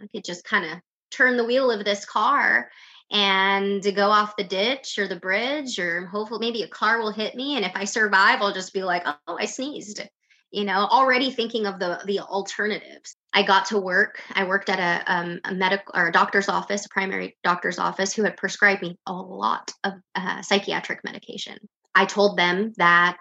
I could just kind of turn the wheel of this car and to go off the ditch or the bridge or hopefully maybe a car will hit me and if i survive i'll just be like oh i sneezed you know already thinking of the the alternatives. I got to work. I worked at a, um, a medical or a doctor's office a primary doctor's office who had prescribed me a lot of uh, psychiatric medication. I told them that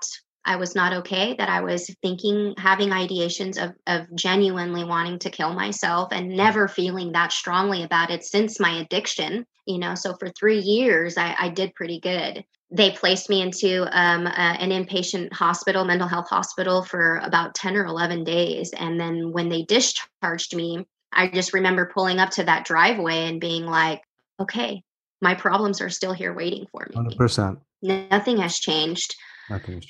I was not okay, that I was thinking, having ideations of, of genuinely wanting to kill myself and never feeling that strongly about it since my addiction. You know, so for three years, I, I did pretty good. They placed me into um, a, an inpatient hospital, mental health hospital, for about 10 or 11 days. And then when they discharged me, I just remember pulling up to that driveway and being like, okay, my problems are still here waiting for me. 100%. Nothing has changed.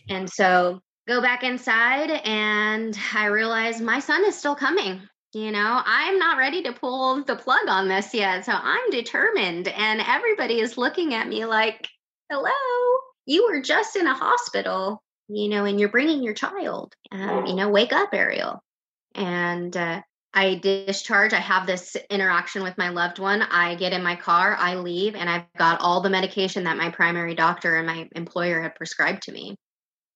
And so go back inside and I realize my son is still coming. You know, I'm not ready to pull the plug on this yet. So I'm determined. And everybody is looking at me like, hello, you were just in a hospital, you know, and you're bringing your child. Um, you know, wake up, Ariel. And uh, I discharge. I have this interaction with my loved one. I get in my car, I leave, and I've got all the medication that my primary doctor and my employer had prescribed to me.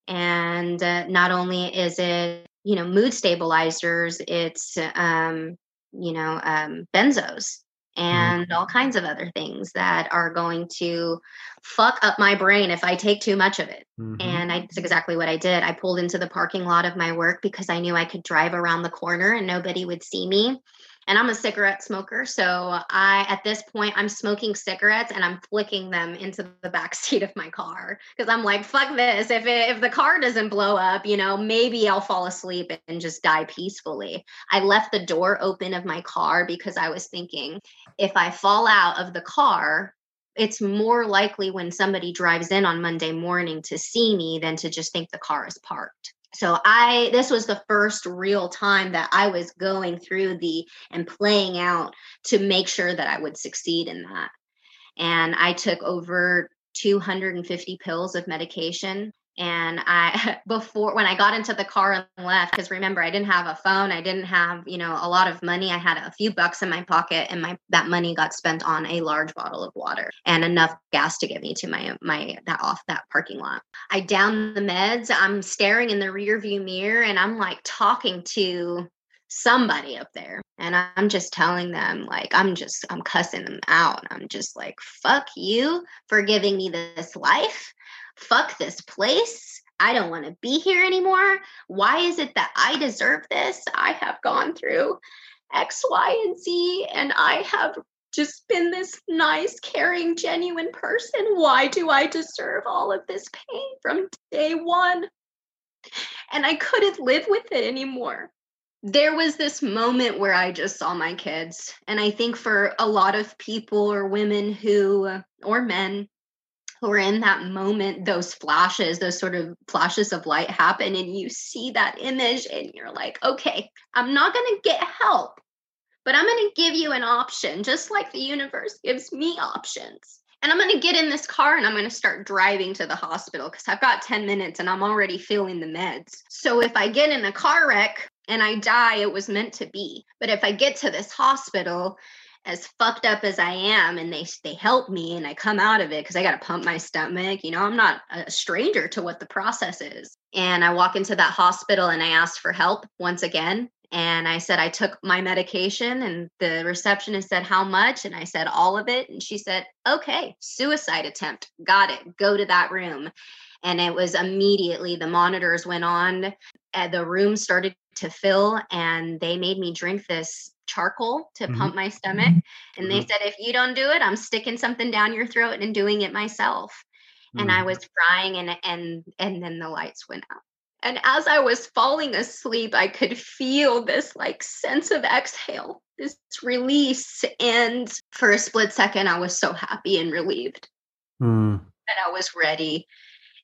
And uh, not only is it, you know, mood stabilizers, it's, um, you know, um, benzos Mm-hmm. and all kinds of other things that are going to fuck up my brain if I take too much of it. Mm-hmm. And I, that's exactly what I did. I pulled into the parking lot of my work because I knew I could drive around the corner and nobody would see me and I'm a cigarette smoker. So I, at this point, I'm smoking cigarettes and I'm flicking them into the back seat of my car because I'm like, fuck this. If it, if the car doesn't blow up, you know, maybe I'll fall asleep and just die peacefully. I left the door open of my car because I was thinking, if I fall out of the car, it's more likely when somebody drives in on Monday morning to see me than to just think the car is parked so i this was the first real time that i was going through the and playing out to make sure that i would succeed in that. And i took over 250 pills of medication and i before when i got into the car and left because remember i didn't have a phone i didn't have you know a lot of money. I had a few bucks in my pocket and my that money got spent on a large bottle of water and enough gas to get me to my my that off that parking lot. I down the meds i'm staring in the rear view mirror and i'm like talking to somebody up there. And i'm just telling them like i'm just i'm cussing them out. I'm just like fuck you for giving me this life fuck this place. I don't want to be here anymore. Why is it that I deserve this? I have gone through X, Y, and Z, and I have just been this nice, caring, genuine person. Why do I deserve all of this pain from day one? And I couldn't live with it anymore. There was this moment where I just saw my kids. And I think for a lot of people or women who, or men are in that moment, those flashes, those sort of flashes of light happen, and you see that image, and you're like, okay, I'm not going to get help, but I'm going to give you an option, just like the universe gives me options. And I'm going to get in this car and I'm going to start driving to the hospital because I've got 10 minutes and I'm already feeling the meds. So if I get in a car wreck and I die, it was meant to be. But if I get to this hospital as fucked up as I am, and they they help me, and I come out of it because I got to pump my stomach. You know, I'm not a stranger to what the process is. And I walk into that hospital, and I asked for help once again. And I said I took my medication, and the receptionist said how much, and I said all of it, and she said, "Okay, suicide attempt, got it. Go to that room." And it was immediately the monitors went on, the room started to fill, and they made me drink this charcoal to mm-hmm. pump my stomach. And mm-hmm. they said, if you don't do it, I'm sticking something down your throat and doing it myself. Mm-hmm. And I mm. was crying and and and then the lights went out. And as I was falling asleep, I could feel this like sense of exhale, this release. And for a split second, I was so happy and relieved. Mm. And I was ready.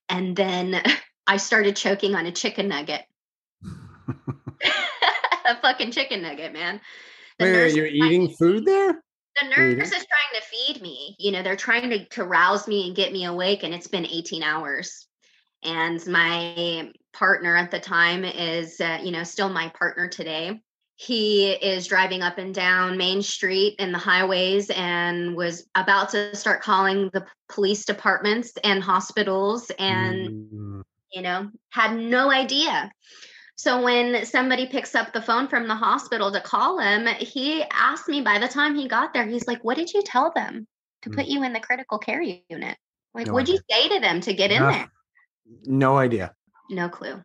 And then I started choking on a chicken nugget. a fucking chicken nugget, man. The wait, you're eating food there? The nurse is trying to feed me. You know, they're trying to, to rouse me and get me awake, and it's been 18 hours. And my partner at the time is, uh, you know, still my partner today. He is driving up and down Main Street in the highways and was about to start calling the police departments and hospitals and, mm. you know, had no idea. So when somebody picks up the phone from the hospital to call him, he asked me by the time he got there, he's like, What did you tell them to put mm. you in the critical care unit? Like, no what'd idea. you say to them to get in uh, there? No idea. No clue.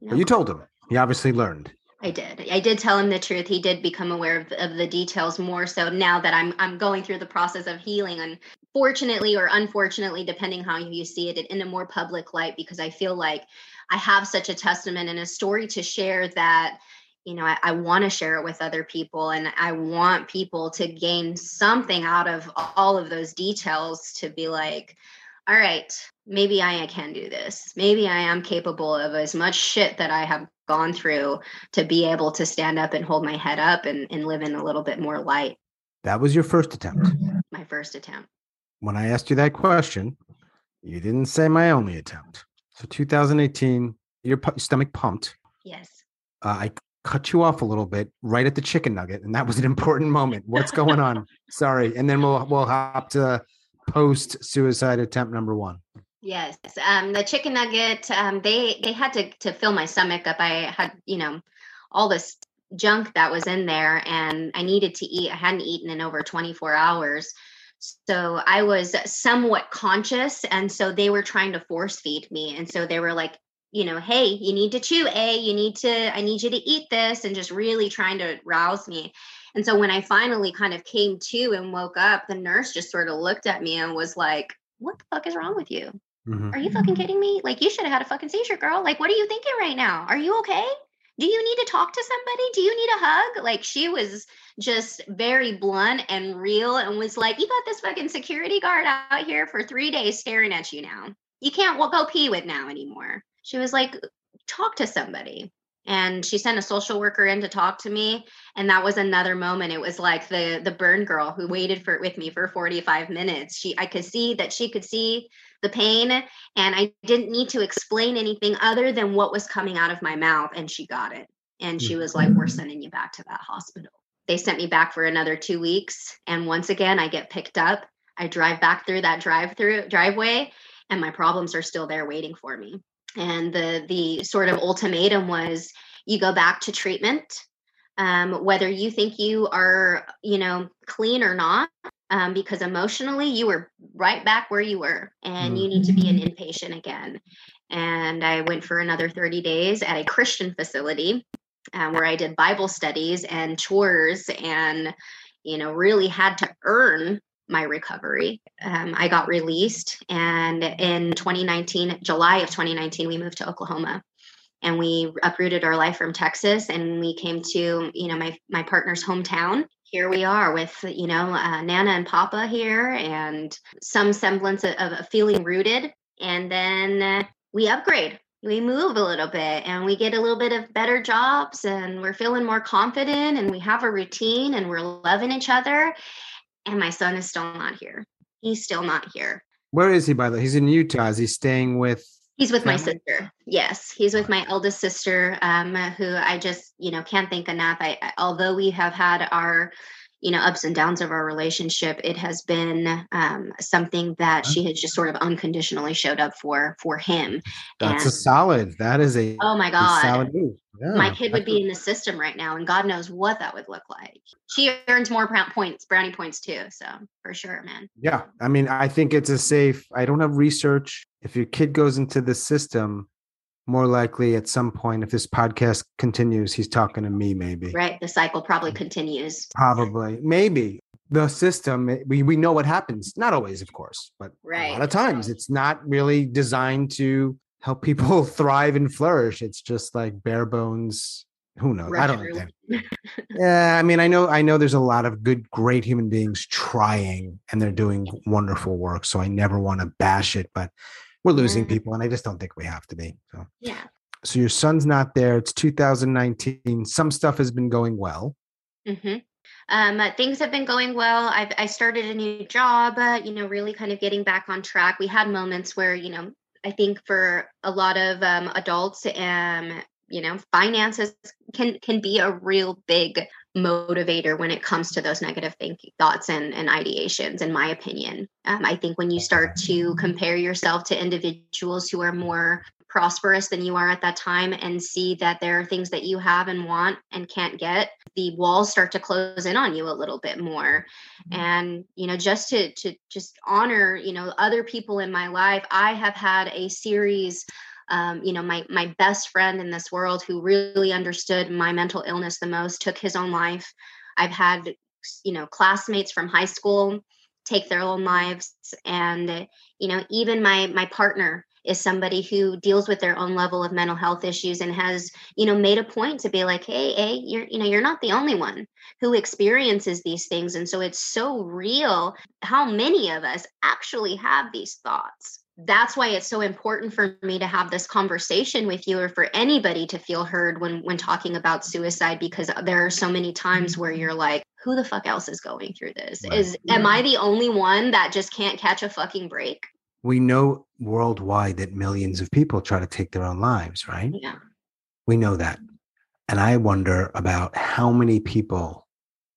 No you clue. told him. He obviously learned. I did. I did tell him the truth. He did become aware of, of the details more so now that I'm I'm going through the process of healing. Unfortunately or unfortunately, depending how you see it, in a more public light, because I feel like I have such a testament and a story to share that you know, I, I want to share it with other people and I want people to gain something out of all of those details to be like, all right, maybe I can do this. Maybe I am capable of as much shit that I have gone through to be able to stand up and hold my head up and, and live in a little bit more light. That was your first attempt. My first attempt. When I asked you that question, you didn't say my only attempt. So 2018, your pu- stomach pumped. Yes. Uh, I cut you off a little bit right at the chicken nugget, and that was an important moment. What's going on? Sorry, and then we'll we'll hop to post suicide attempt number one. Yes, um, the chicken nugget. Um, they they had to to fill my stomach up. I had you know all this junk that was in there, and I needed to eat. I hadn't eaten in over 24 hours. So I was somewhat conscious. And so they were trying to force feed me. And so they were like, you know, hey, you need to chew, A, you need to, I need you to eat this, and just really trying to rouse me. And so when I finally kind of came to and woke up, the nurse just sort of looked at me and was like, what the fuck is wrong with you? Mm-hmm. Are you fucking kidding me? Like, you should have had a fucking seizure, girl. Like, what are you thinking right now? Are you okay? Do you need to talk to somebody? Do you need a hug? Like, she was just very blunt and real and was like, You got this fucking security guard out here for three days staring at you now. You can't go pee with now anymore. She was like, Talk to somebody. And she sent a social worker in to talk to me. And that was another moment. It was like the the burn girl who waited for with me for 45 minutes. She I could see that she could see the pain and I didn't need to explain anything other than what was coming out of my mouth. And she got it. And she was like, We're mm-hmm. sending you back to that hospital. They sent me back for another two weeks. And once again, I get picked up. I drive back through that drive through driveway, and my problems are still there waiting for me. And the the sort of ultimatum was you go back to treatment, um, whether you think you are, you know, clean or not, um, because emotionally you were right back where you were, and you need to be an mm-hmm. inpatient again. And I went for another 30 days at a Christian facility um, where I did Bible studies and chores and, you know, really had to earn my recovery. Um, I got released. And in 2019, July of 2019, we moved to Oklahoma and we uprooted our life from Texas and we came to, you know, my, my partner's hometown. Here we are with, you know, uh, Nana and Papa here and some semblance of, of feeling rooted. And then uh, we upgrade we move a little bit and we get a little bit of better jobs and we're feeling more confident and we have a routine and we're loving each other. And my son is still not here. He's still not here. Where is he, by the way? He's in Utah. Is he staying with? He's with my sister. Yes, he's with my eldest sister, um, who I just, you know, can't thank enough. I, I, although we have had our you know ups and downs of our relationship it has been um, something that she has just sort of unconditionally showed up for for him. That's and, a solid that is a oh my god. solid move. Yeah, my kid would be in the system right now and god knows what that would look like. She earns more points brownie points too so for sure man. Yeah i mean i think it's a safe i don't have research. If your kid goes into the system more likely at some point if this podcast continues he's talking to me maybe. Right the cycle probably mm. continues. Probably. Maybe. The system we, we know what happens. Not always of course but right. a lot of times it's not really designed to help people thrive and flourish. It's just like bare bones. Who knows? I don't know yeah i mean i know i know there's a lot of good great human beings trying and they're doing wonderful work so i never want to bash it but we're losing mm-hmm. people and i just don't think we have to be so yeah so your son's not there it's 2019 some stuff has been going well mm-hmm. um, uh, things have been going well I've, i started a new job uh, you know really kind of getting back on track we had moments where you know i think for a lot of um, adults um, you know finances can can be a real big motivator when it comes to those negative thinking thoughts and, and ideations in my opinion um, i think when you start to compare yourself to individuals who are more prosperous than you are at that time and see that there are things that you have and want and can't get the walls start to close in on you a little bit more mm-hmm. and you know just to to just honor you know other people in my life i have had a series um, you know my my best friend in this world who really understood my mental illness the most took his own life. I've had you know classmates from high school take their own lives and you know even my my partner is somebody who deals with their own level of mental health issues and has you know made a point to be like hey hey you're you know you're not the only one who experiences these things. And so it's so real how many of us actually have these thoughts that's why it's so important for me to have this conversation with you or for anybody to feel heard when when talking about suicide because there are so many times where you're like who the fuck else is going through this? Right. is am i the only one that just can't catch a fucking break? We know worldwide that millions of people try to take their own lives right? Yeah. We know that. And i wonder about how many people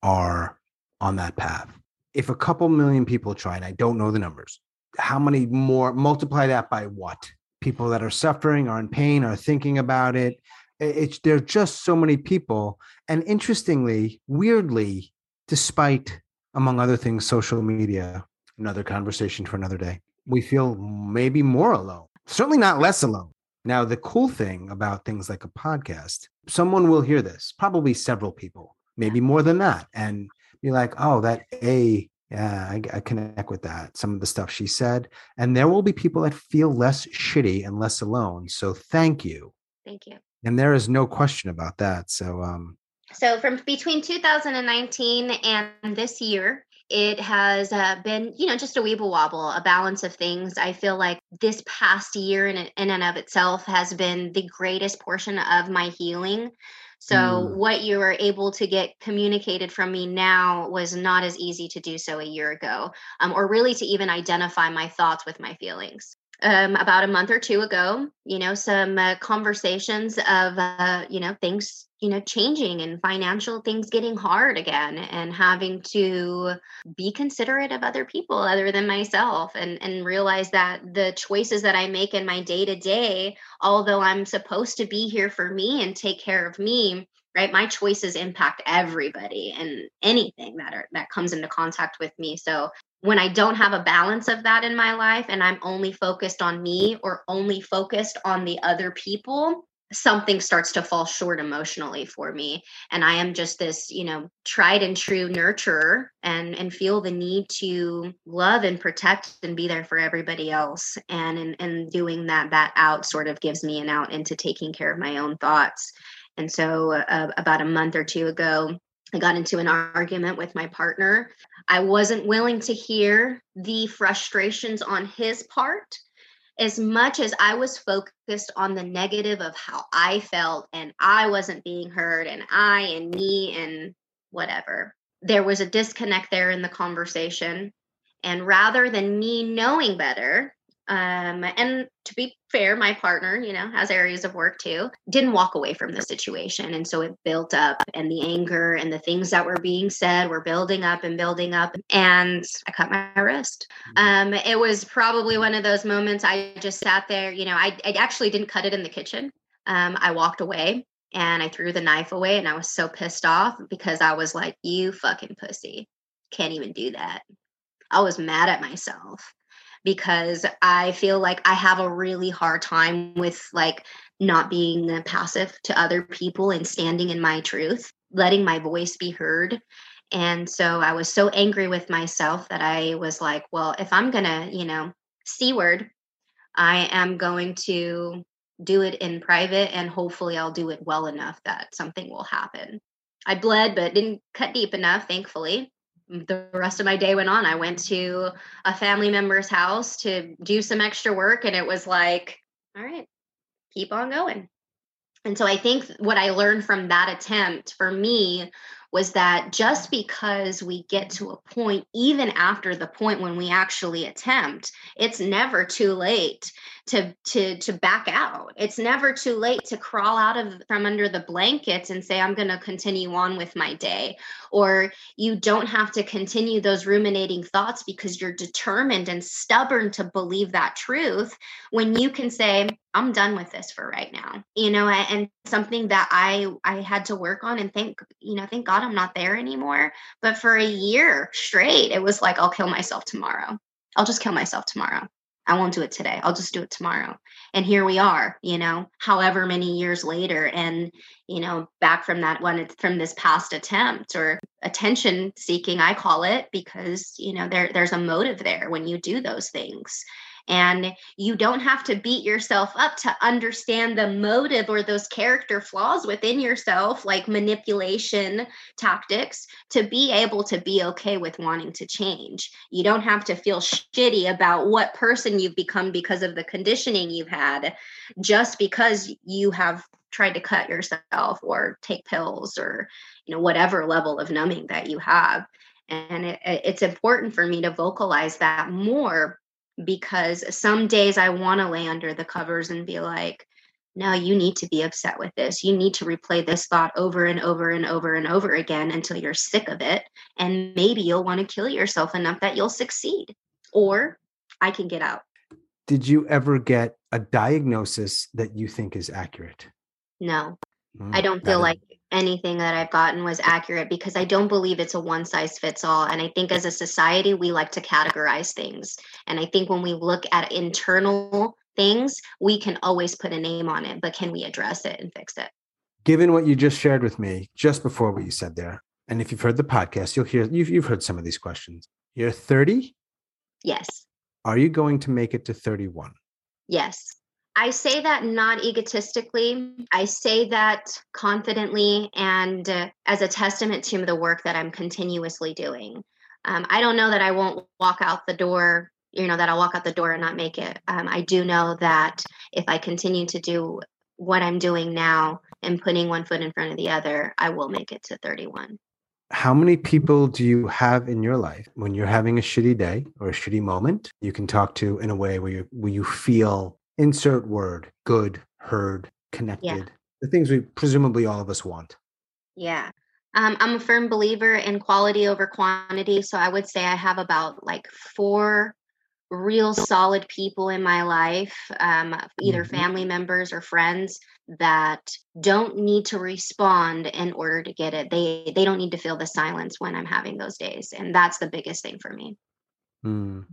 are on that path. If a couple million people try and i don't know the numbers how many more multiply that by what? People that are suffering are in pain are thinking about it. It's there's just so many people. And interestingly weirdly despite among other things social media another conversation for another day we feel maybe more alone. Certainly not less alone. Now the cool thing about things like a podcast someone will hear this probably several people maybe more than that and be like oh that a yeah, I, I, connect with that. Some of the stuff she said, and there will be people that feel less shitty and less alone. So thank you. Thank you. And there is no question about that. So, um, so from between 2019 and this year, it has uh, been, you know, just a weeble wobble, a balance of things. I feel like this past year in, in and of itself has been the greatest portion of my healing so mm. what you were able to get communicated from me now was not as easy to do so a year ago, um, or really to even identify my thoughts with my feelings. Um, about a month or two ago, you know, some uh, conversations of, uh, you know, things you know changing and financial things getting hard again and having to be considerate of other people other than myself and and realize that the choices that I make in my day to day although I'm supposed to be here for me and take care of me right my choices impact everybody and anything that are that comes into contact with me. So when I don't have a balance of that in my life and I'm only focused on me or only focused on the other people, something starts to fall short emotionally for me. And i am just this you know tried and true nurturer and and feel the need to love and protect and be there for everybody else. And and, and doing that that out sort of gives me an out into taking care of my own thoughts. And so uh, about a month or two ago I got into an argument with my partner. I wasn't willing to hear the frustrations on his part as much as I was focused on the negative of how I felt and I wasn't being heard and I and me and whatever, there was a disconnect there in the conversation. And rather than me knowing better, Um, and to be fair, my partner, you know, has areas of work too, didn't walk away from the situation. And so it built up, and the anger and the things that were being said were building up and building up. And I cut my wrist. Mm. Um, it was probably one of those moments I just sat there, you know, I, I actually didn't cut it in the kitchen. Um, I walked away and I threw the knife away, and I was so pissed off because I was like, you fucking pussy. Can't even do that. I was mad at myself because I feel like I have a really hard time with like not being passive to other people and standing in my truth, letting my voice be heard. And so I was so angry with myself that I was like, well, if I'm going to, you know, C word, I am going to do it in private and hopefully I'll do it well enough that something will happen. I bled, but didn't cut deep enough, thankfully the rest of my day went on. I went to a family member's house to do some extra work, and it was like, all right, keep on going. And so I think what I learned from that attempt for me was that just because we get to a point, even after the point when we actually attempt, it's never too late to to to back out. It's never too late to crawl out of from under the blankets and say I'm going to continue on with my day. Or you don't have to continue those ruminating thoughts because you're determined and stubborn to believe that truth when you can say I'm done with this for right now. You know, and something that I I had to work on and thank, you know, thank God I'm not there anymore. But for a year straight, it was like I'll kill myself tomorrow. I'll just kill myself tomorrow. I won't do it today. I'll just do it tomorrow. And here we are, you know, however many years later. And, you know, back from that one, from this past attempt or attention seeking, I call it, because, you know, there, there's a motive there when you do those things. And you don't have to beat yourself up to understand the motive or those character flaws within yourself, like manipulation tactics, to be able to be okay with wanting to change. You don't have to feel shitty about what person you've become because of the conditioning you've had, just because you have tried to cut yourself or take pills or you know whatever level of numbing that you have and it, it's important for me to vocalize that more because some days I want to lay under the covers and be like, no, you need to be upset with this. You need to replay this thought over and over and over and over again until you're sick of it. And maybe you'll want to kill yourself enough that you'll succeed. Or I can get out. Did you ever get a diagnosis that you think is accurate? No. Mm, I don't feel like anything that I've gotten was accurate because I don't believe it's a one size fits all. And I think as a society, we like to categorize things. And I think when we look at internal things, we can always put a name on it, but can we address it and fix it? Given what you just shared with me just before what you said there, and if you've heard the podcast, you'll hear you've, you've heard some of these questions. You're 30? Yes. Are you going to make it to 31? Yes. I say that not egotistically. I say that confidently and uh, as a testament to the work that I'm continuously doing. Um, I don't know that I won't walk out the door, you know, that I'll walk out the door and not make it. Um, I do know that if I continue to do what I'm doing now and putting one foot in front of the other, I will make it to 31. How many people do you have in your life when you're having a shitty day or a shitty moment you can talk to in a way where you where you feel insert word good heard connected yeah. the things we presumably all of us want yeah um, i'm a firm believer in quality over quantity so i would say i have about like four real solid people in my life um, either mm-hmm. family members or friends that don't need to respond in order to get it they they don't need to feel the silence when i'm having those days and that's the biggest thing for me mm.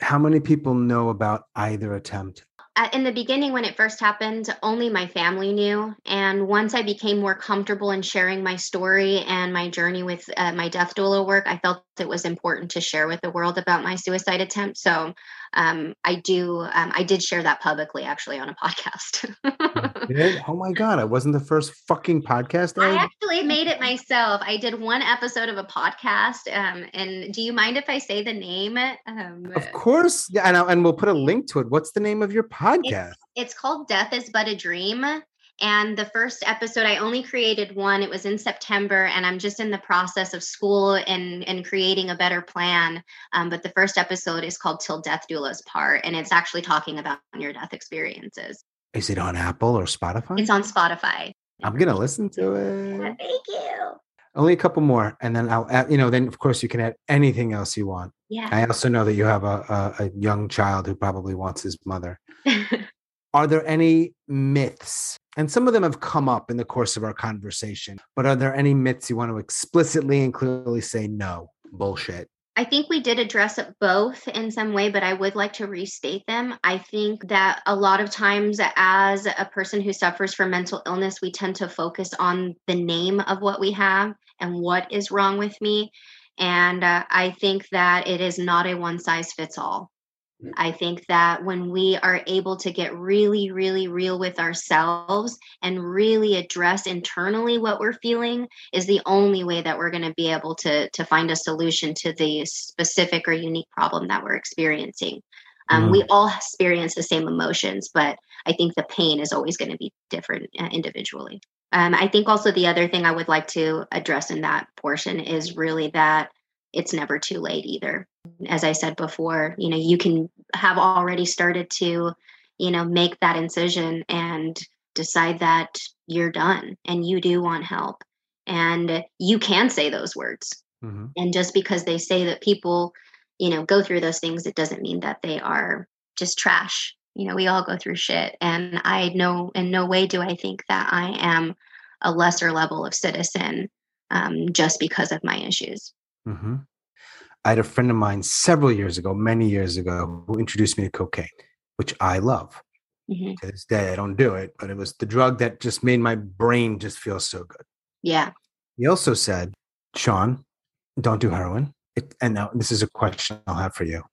how many people know about either attempt in the beginning when it first happened only my family knew. And once i became more comfortable in sharing my story and my journey with uh, my death doula work i felt it was important to share with the world about my suicide attempt. So um, I do. Um, I did share that publicly, actually, on a podcast. oh my god! I wasn't the first fucking podcast. I actually made it myself. I did one episode of a podcast. Um, and do you mind if I say the name? Um, of course. Yeah, and, and we'll put a link to it. What's the name of your podcast? It's, it's called "Death Is But a Dream." And the first episode, I only created one. It was in September, and I'm just in the process of school and, and creating a better plan. Um, but the first episode is called Till Death Do Us Part, and it's actually talking about near death experiences. Is it on Apple or Spotify? It's on Spotify. I'm going to listen to it. Yeah, thank you. Only a couple more. And then I'll add, you know, then of course you can add anything else you want. Yeah. I also know that you have a, a, a young child who probably wants his mother. are there any myths? And some of them have come up in the course of our conversation, but are there any myths you want to explicitly and clearly say no, bullshit? I think we did address it both in some way, but I would like to restate them. I think that a lot of times, as a person who suffers from mental illness, we tend to focus on the name of what we have and what is wrong with me. And uh, I think that it is not a one size fits all. I think that when we are able to get really, really real with ourselves and really address internally what we're feeling is the only way that we're going to be able to, to find a solution to the specific or unique problem that we're experiencing. Um, mm. We all experience the same emotions, but I think the pain is always going to be different uh, individually. Um, I think also the other thing I would like to address in that portion is really that it's never too late either. As I said before, you know, you can have already started to, you know, make that incision and decide that you're done and you do want help. And you can say those words. Mm-hmm. And just because they say that people, you know, go through those things, it doesn't mean that they are just trash. You know, we all go through shit. And I know in no way do I think that I am a lesser level of citizen um, just because of my issues. Mm-hmm. I had a friend of mine several years ago, many years ago, who introduced me to cocaine, which I love. Mm-hmm. To this day, I don't do it, but it was the drug that just made my brain just feel so good. Yeah. He also said, Sean, don't do heroin. It, and now this is a question I'll have for you.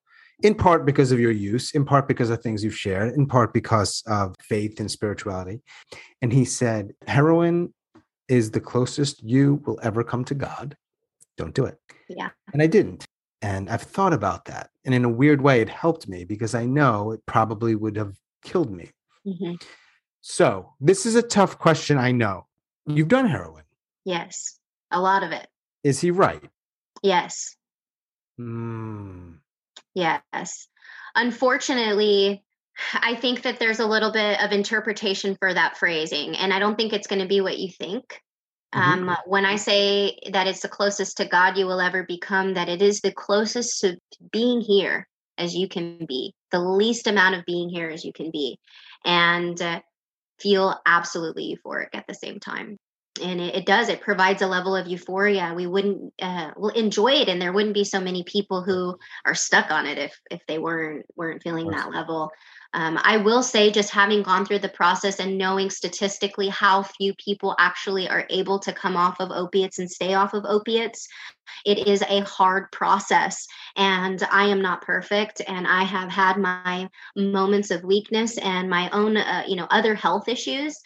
In part because of your use, in part because of things you've shared, in part because of faith and spirituality. And he said, heroin is the closest you will ever come to God don't do it. Yeah. And I didn't. And I've thought about that. And in a weird way, it helped me because I know it probably would have killed me. Mm-hmm. So this is a tough question. I know. You've done heroin. Yes. A lot of it. Is he right? Yes. Mm. Yes. Unfortunately, I think that there's a little bit of interpretation for that phrasing, and I don't think it's going to be what you think. Mm-hmm. Um, when I say that it's the closest to God you will ever become, that it is the closest to being here as you can be, the least amount of being here as you can be, and uh, feel absolutely euphoric at the same time. And it, it, does, it provides a level of euphoria. We wouldn't uh, enjoy it, and there wouldn't be so many people who are stuck on it if if they weren't weren't feeling that level. Um, I will say, just having gone through the process and knowing statistically how few people actually are able to come off of opiates and stay off of opiates, it is a hard process. And I am not perfect, and I have had my moments of weakness and my own, uh, you know, other health issues.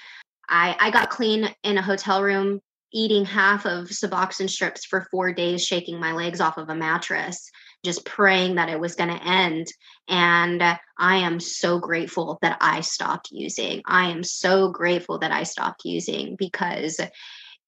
I, I got clean in a hotel room eating half of Suboxone strips for four days, shaking my legs off of a mattress just praying that it was going to end. And I am so grateful that I stopped using. I am so grateful that I stopped using because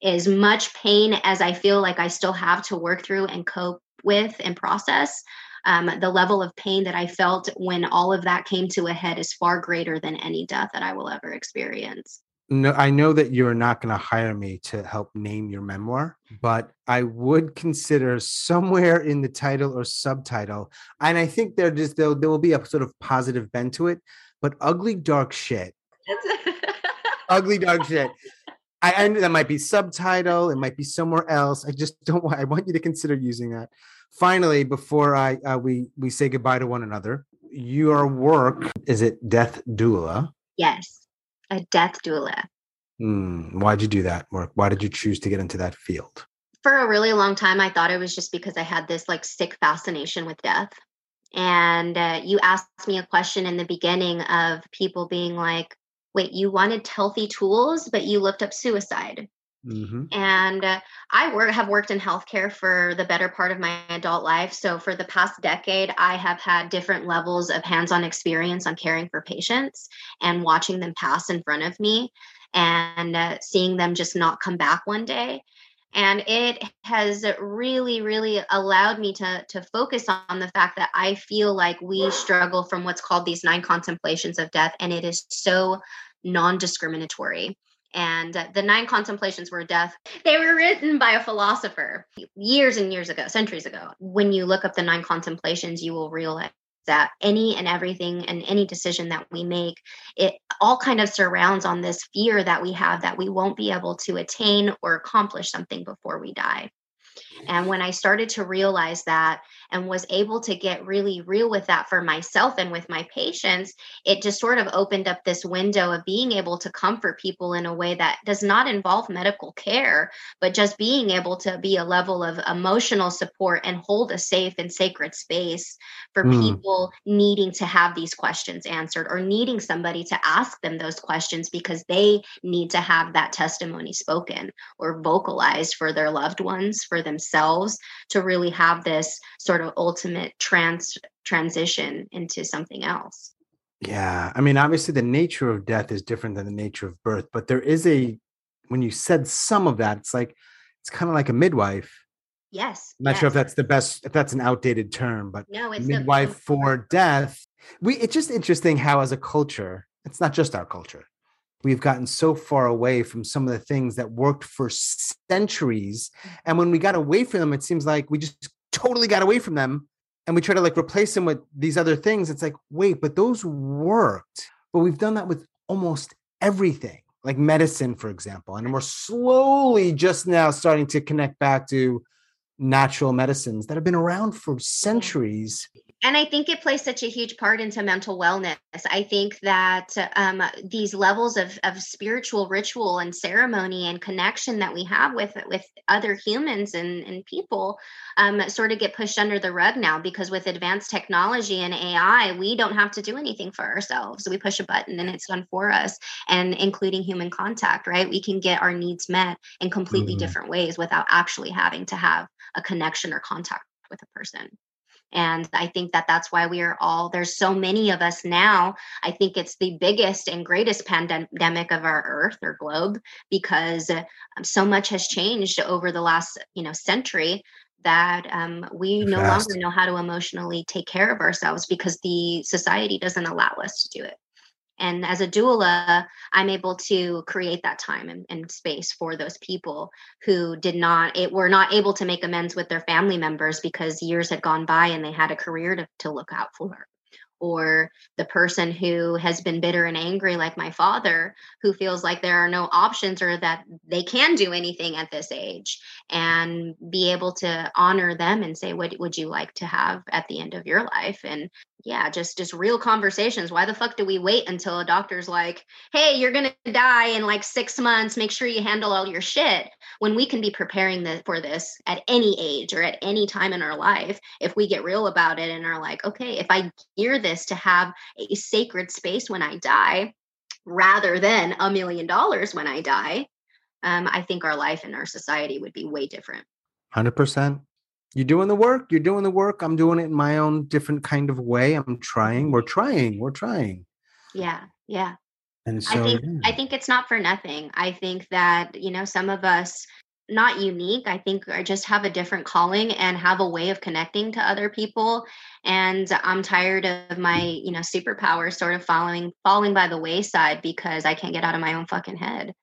as much pain as I feel like I still have to work through and cope with and process, um, the level of pain that I felt when all of that came to a head is far greater than any death that I will ever experience no, I know that you're not going to hire me to help name your memoir, but I would consider somewhere in the title or subtitle, and I think there just there, there will be a sort of positive bent to it. But ugly dark shit, ugly dark shit. I, and that might be subtitle. It might be somewhere else. I just don't want. I want you to consider using that. Finally, before I uh, we we say goodbye to one another, your work is it Death Doula? Yes a death doula. Mm, why'd you do that work? Why did you choose to get into that field? For a really long time, I thought it was just because I had this like sick fascination with death. And uh, you asked me a question in the beginning of people being like, wait, you wanted healthy tools, but you looked up suicide. Mm-hmm. And uh, I work, have worked in healthcare for the better part of my adult life. So, for the past decade, I have had different levels of hands on experience on caring for patients and watching them pass in front of me. and uh, seeing them just not come back one day and it has really really allowed me to to focus on the fact that i feel like we struggle from what's called these nine contemplations of death and it is so non-discriminatory and the nine contemplations were death they were written by a philosopher years and years ago centuries ago. When you look up the nine contemplations you will realize that any and everything and any decision that we make it all kind of surrounds on this fear that we have that we won't be able to attain or accomplish something before we die. And when I started to realize that and was able to get really real with that for myself and with my patients, it just sort of opened up this window of being able to comfort people in a way that does not involve medical care, but just being able to be a level of emotional support and hold a safe and sacred space for mm. people needing to have these questions answered or needing somebody to ask them those questions because they need to have that testimony spoken or vocalized for their loved ones, for themselves to really have this sort of ultimate trans transition into something else. Yeah. I mean, obviously the nature of death is different than the nature of birth, but there is a when you said some of that, it's like it's kind of like a midwife. Yes. I'm not yes. sure if that's the best if that's an outdated term, but no, it's midwife the- for death. We it's just interesting how as a culture, it's not just our culture we've gotten so far away from some of the things that worked for centuries mm. and when we got away from them it seems like we just totally got away from them and we try to like replace them with these other things it's like wait but those worked. But we've done that with almost everything like medicine for example and we're slowly just now starting to connect back to natural medicines that have been around for mm-hmm. centuries and I think it plays such a huge part into mental wellness. I think that um, these levels of, of spiritual ritual and ceremony and connection that we have with with other humans and, and people um, sort of get pushed under the rug now because with advanced technology and AI, we don't have to do anything for ourselves. We push a button and it's done for us, and including human contact, right? We can get our needs met in completely mm-hmm. different ways without actually having to have a connection or contact with a person. And I think that that's why we are all, there's so many of us now. I think it's the biggest and greatest pandemic of our earth or globe because um, so much has changed over the last, you know, century that um, we no longer know how to emotionally take care of ourselves because the society doesn't allow us to do it. And as a doula, I'm able to create that time and, and, space for those people who did not, it were not able to make amends with their family members because years had gone by and they had a career to, to look out for. Or the person who has been bitter and angry like my father who feels like there are no options or that they can do anything at this age and be able to honor them and say what would you like to have at the end of your life? And yeah just just real conversations. Why the fuck do we wait until a doctor's like hey you're gonna die in like six months. Make sure you handle all your shit. When we can be preparing the, for this at any age or at any time in our life if we get real about it and are like okay if i gear this to have a sacred space when i die rather than a million dollars when i die um, i think our life and our society would be way different. 100% you're doing the work you're doing the work. I'm doing it in my own different kind of way. I'm trying. We're trying we're trying. Yeah yeah. And so i think yeah. i think it's not for nothing. I think that you know some of us not unique i think I just have a different calling and have a way of connecting to other people. And i'm tired of my you know superpower sort of following falling by the wayside because i can't get out of my own fucking head.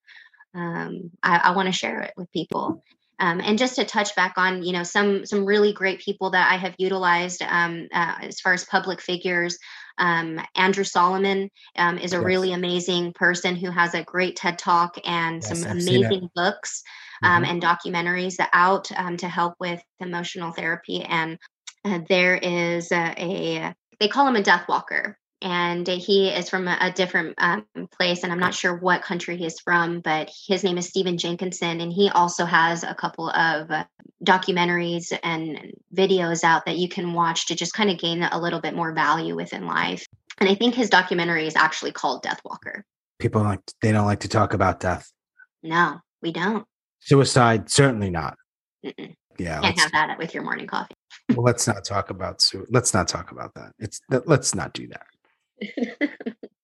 Um, I, I want to share it with people um, and just to touch back on, you know, some some really great people that I have utilized um, uh, as far as public figures. Um, Andrew Solomon um, is a yes. really amazing person who has a great TED Talk and yes, some I've amazing books um, mm-hmm. and documentaries out um, to help with emotional therapy. And uh, there is a, a they call him a death walker and he is from a, different um, place and i'm not sure what country he's from but his name is stephen jenkinson and he also has a couple of uh, documentaries and videos out that you can watch to just kind of gain a little bit more value within life. And i think his documentary is actually called death walker. People like they don't like to talk about death. No we don't. Suicide certainly not. Mm-mm. yeah can't have that with your morning coffee. Well let's not talk about su- let's not talk about that. It's let's not do that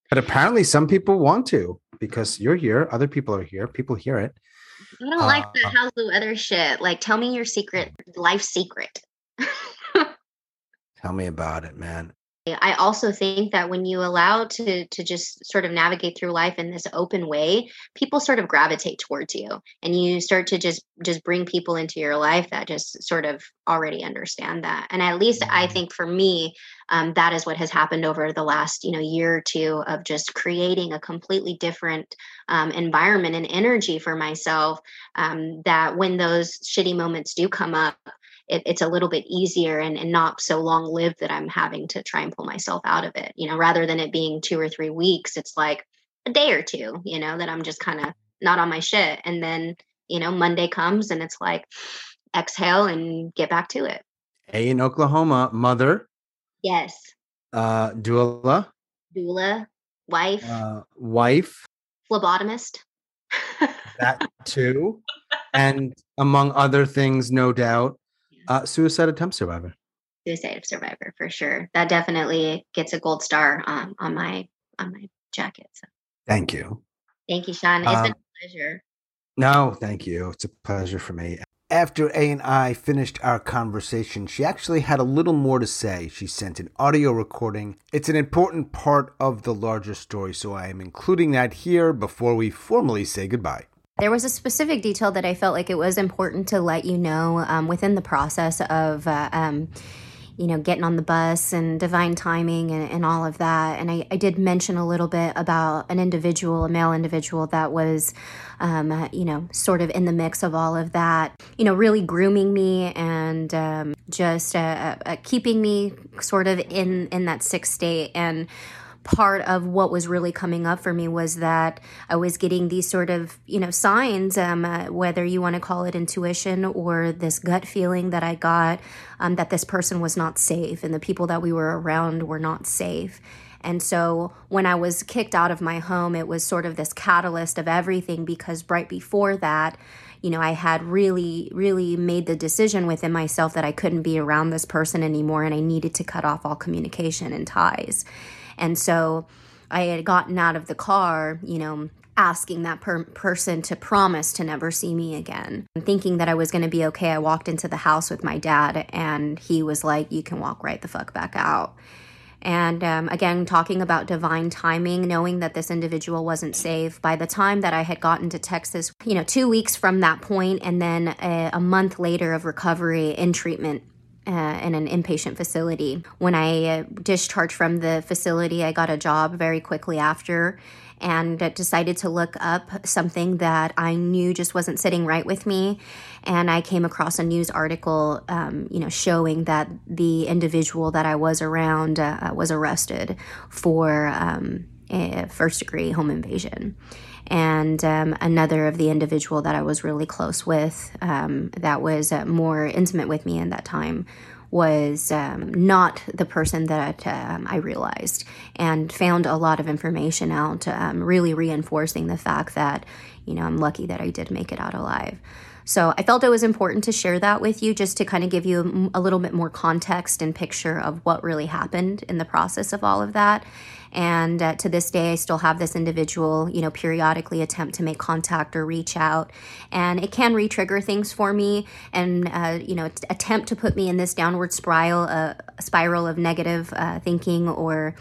but apparently some people want to because you're here. Other people are here. People hear it. I don't uh, like the how's the weather shit. Like, tell me your secret, life secret. tell me about it, man. I also think that when you allow to to just sort of navigate through life in this open way, people sort of gravitate towards you, and you start to just just bring people into your life that just sort of already understand that. And at least I mm-hmm. think for me, um, that is what has happened over the last you know year or two of just creating a completely different um, environment and energy for myself. Um, that when those shitty moments do come up, it, it's a little bit easier and, and not so long lived that I'm having to try and pull myself out of it. You know, rather than it being two or three weeks, it's like a day or two, you know, that I'm just kind of not on my shit. And then, you know, Monday comes and it's like exhale and get back to it. A in Oklahoma, mother. Yes. Uh doula. Doula, wife. Uh, wife. Phlebotomist. that too. And among other things, no doubt, uh, suicide attempt survivor. Suicide survivor for sure. That definitely gets a gold star um, on my on my jacket. So. Thank you. Thank you, Sean. It's um, been a pleasure. No, thank you. It's a pleasure for me. After A and I finished our conversation, she actually had a little more to say. She sent an audio recording. It's an important part of the larger story, so I am including that here before we formally say goodbye. There was a specific detail that I felt like it was important to let you know um, within the process of, uh, um, you know, getting on the bus and divine timing and, and all of that. And I, I, did mention a little bit about an individual, a male individual that was, um, uh, you know, sort of in the mix of all of that, you know, really grooming me and um, just uh, uh, keeping me sort of in in that sick state and part of what was really coming up for me was that I was getting these sort of, you know, signs, um, uh, whether you want to call it intuition or this gut feeling that I got um, that this person was not safe and the people that we were around were not safe. And so when I was kicked out of my home, it was sort of this catalyst of everything because right before that, you know, I had really, really made the decision within myself that I couldn't be around this person anymore and I needed to cut off all communication and ties. And so I had gotten out of the car, you know, asking that per- person to promise to never see me again. Thinking that I was going to be okay, I walked into the house with my dad, and he was like, You can walk right the fuck back out. And um, again, talking about divine timing, knowing that this individual wasn't safe. By the time that I had gotten to Texas, you know, two weeks from that point, and then a, a month later of recovery in treatment, uh, in an inpatient facility. When I uh, discharged from the facility, I got a job very quickly after and decided to look up something that I knew just wasn't sitting right with me. And I came across a news article, um, you know, showing that the individual that I was around uh, was arrested for um, first degree home invasion and um, another of the individual that I was really close with, um, that was uh, more intimate with me in that time, was um, not the person that um, I realized, and found a lot of information out, um, really reinforcing the fact that, you know, I'm lucky that I did make it out alive. So I felt it was important to share that with you just to kind of give you a, a little bit more context and picture of what really happened in the process of all of that. And uh, to this day, I still have this individual, you know, periodically attempt to make contact or reach out. And it can re-trigger things for me and, uh, you know, attempt to put me in this downward spiral, uh, spiral of negative uh, thinking or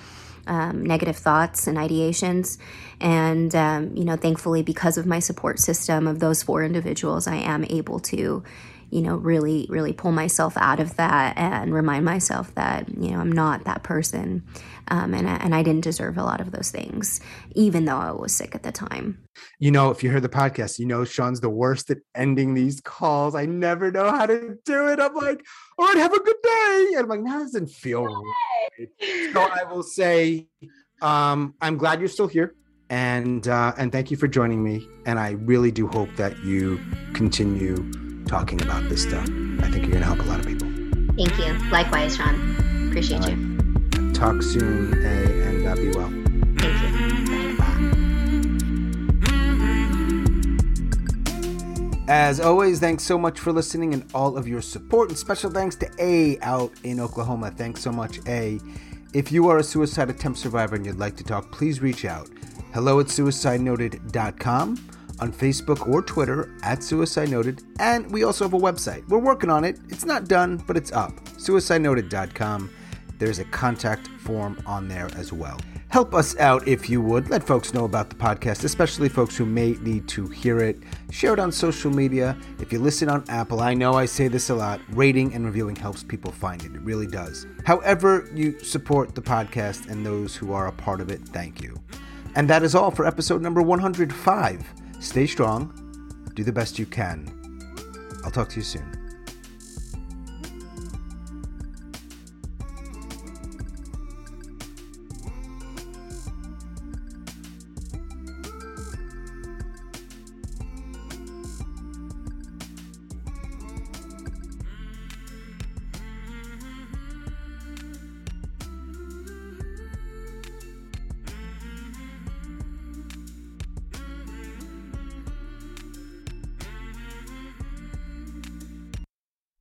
um, negative thoughts and ideations. And, um, you know, thankfully, because of my support system of those four individuals, I am able to, you know, really, really pull myself out of that and remind myself that, you know, I'm not that person. Um, and, I, and I didn't deserve a lot of those things, even though I was sick at the time. You know, if you heard the podcast, you know Sean's the worst at ending these calls. I never know how to do it. I'm like, all right, have a good day. And I'm like, that doesn't feel right. So I will say, um, I'm glad you're still here and uh, and thank you for joining me. And I really do hope that you continue talking about this stuff. I think you're going to help a lot of people. Thank you. Likewise, Sean. Appreciate right. you. Talk soon, A, and uh, be well. Thank you. Bye. As always, thanks so much for listening and all of your support. And special thanks to A out in Oklahoma. Thanks so much, A. If you are a suicide attempt survivor and you'd like to talk, please reach out. hello at suicidenoted.com, on Facebook or Twitter at Suicide Noted, and we also have a website. We're working on it. It's not done, but it's up. suicidenoted.com. There's a contact form on there as well. Help us out if you would. Let folks know about the podcast, especially folks who may need to hear it. Share it on social media. If you listen on Apple, I know I say this a lot rating and reviewing helps people find it. It really does. However, you support the podcast and those who are a part of it, thank you. And that is all for episode number 105. Stay strong, do the best you can. I'll talk to you soon.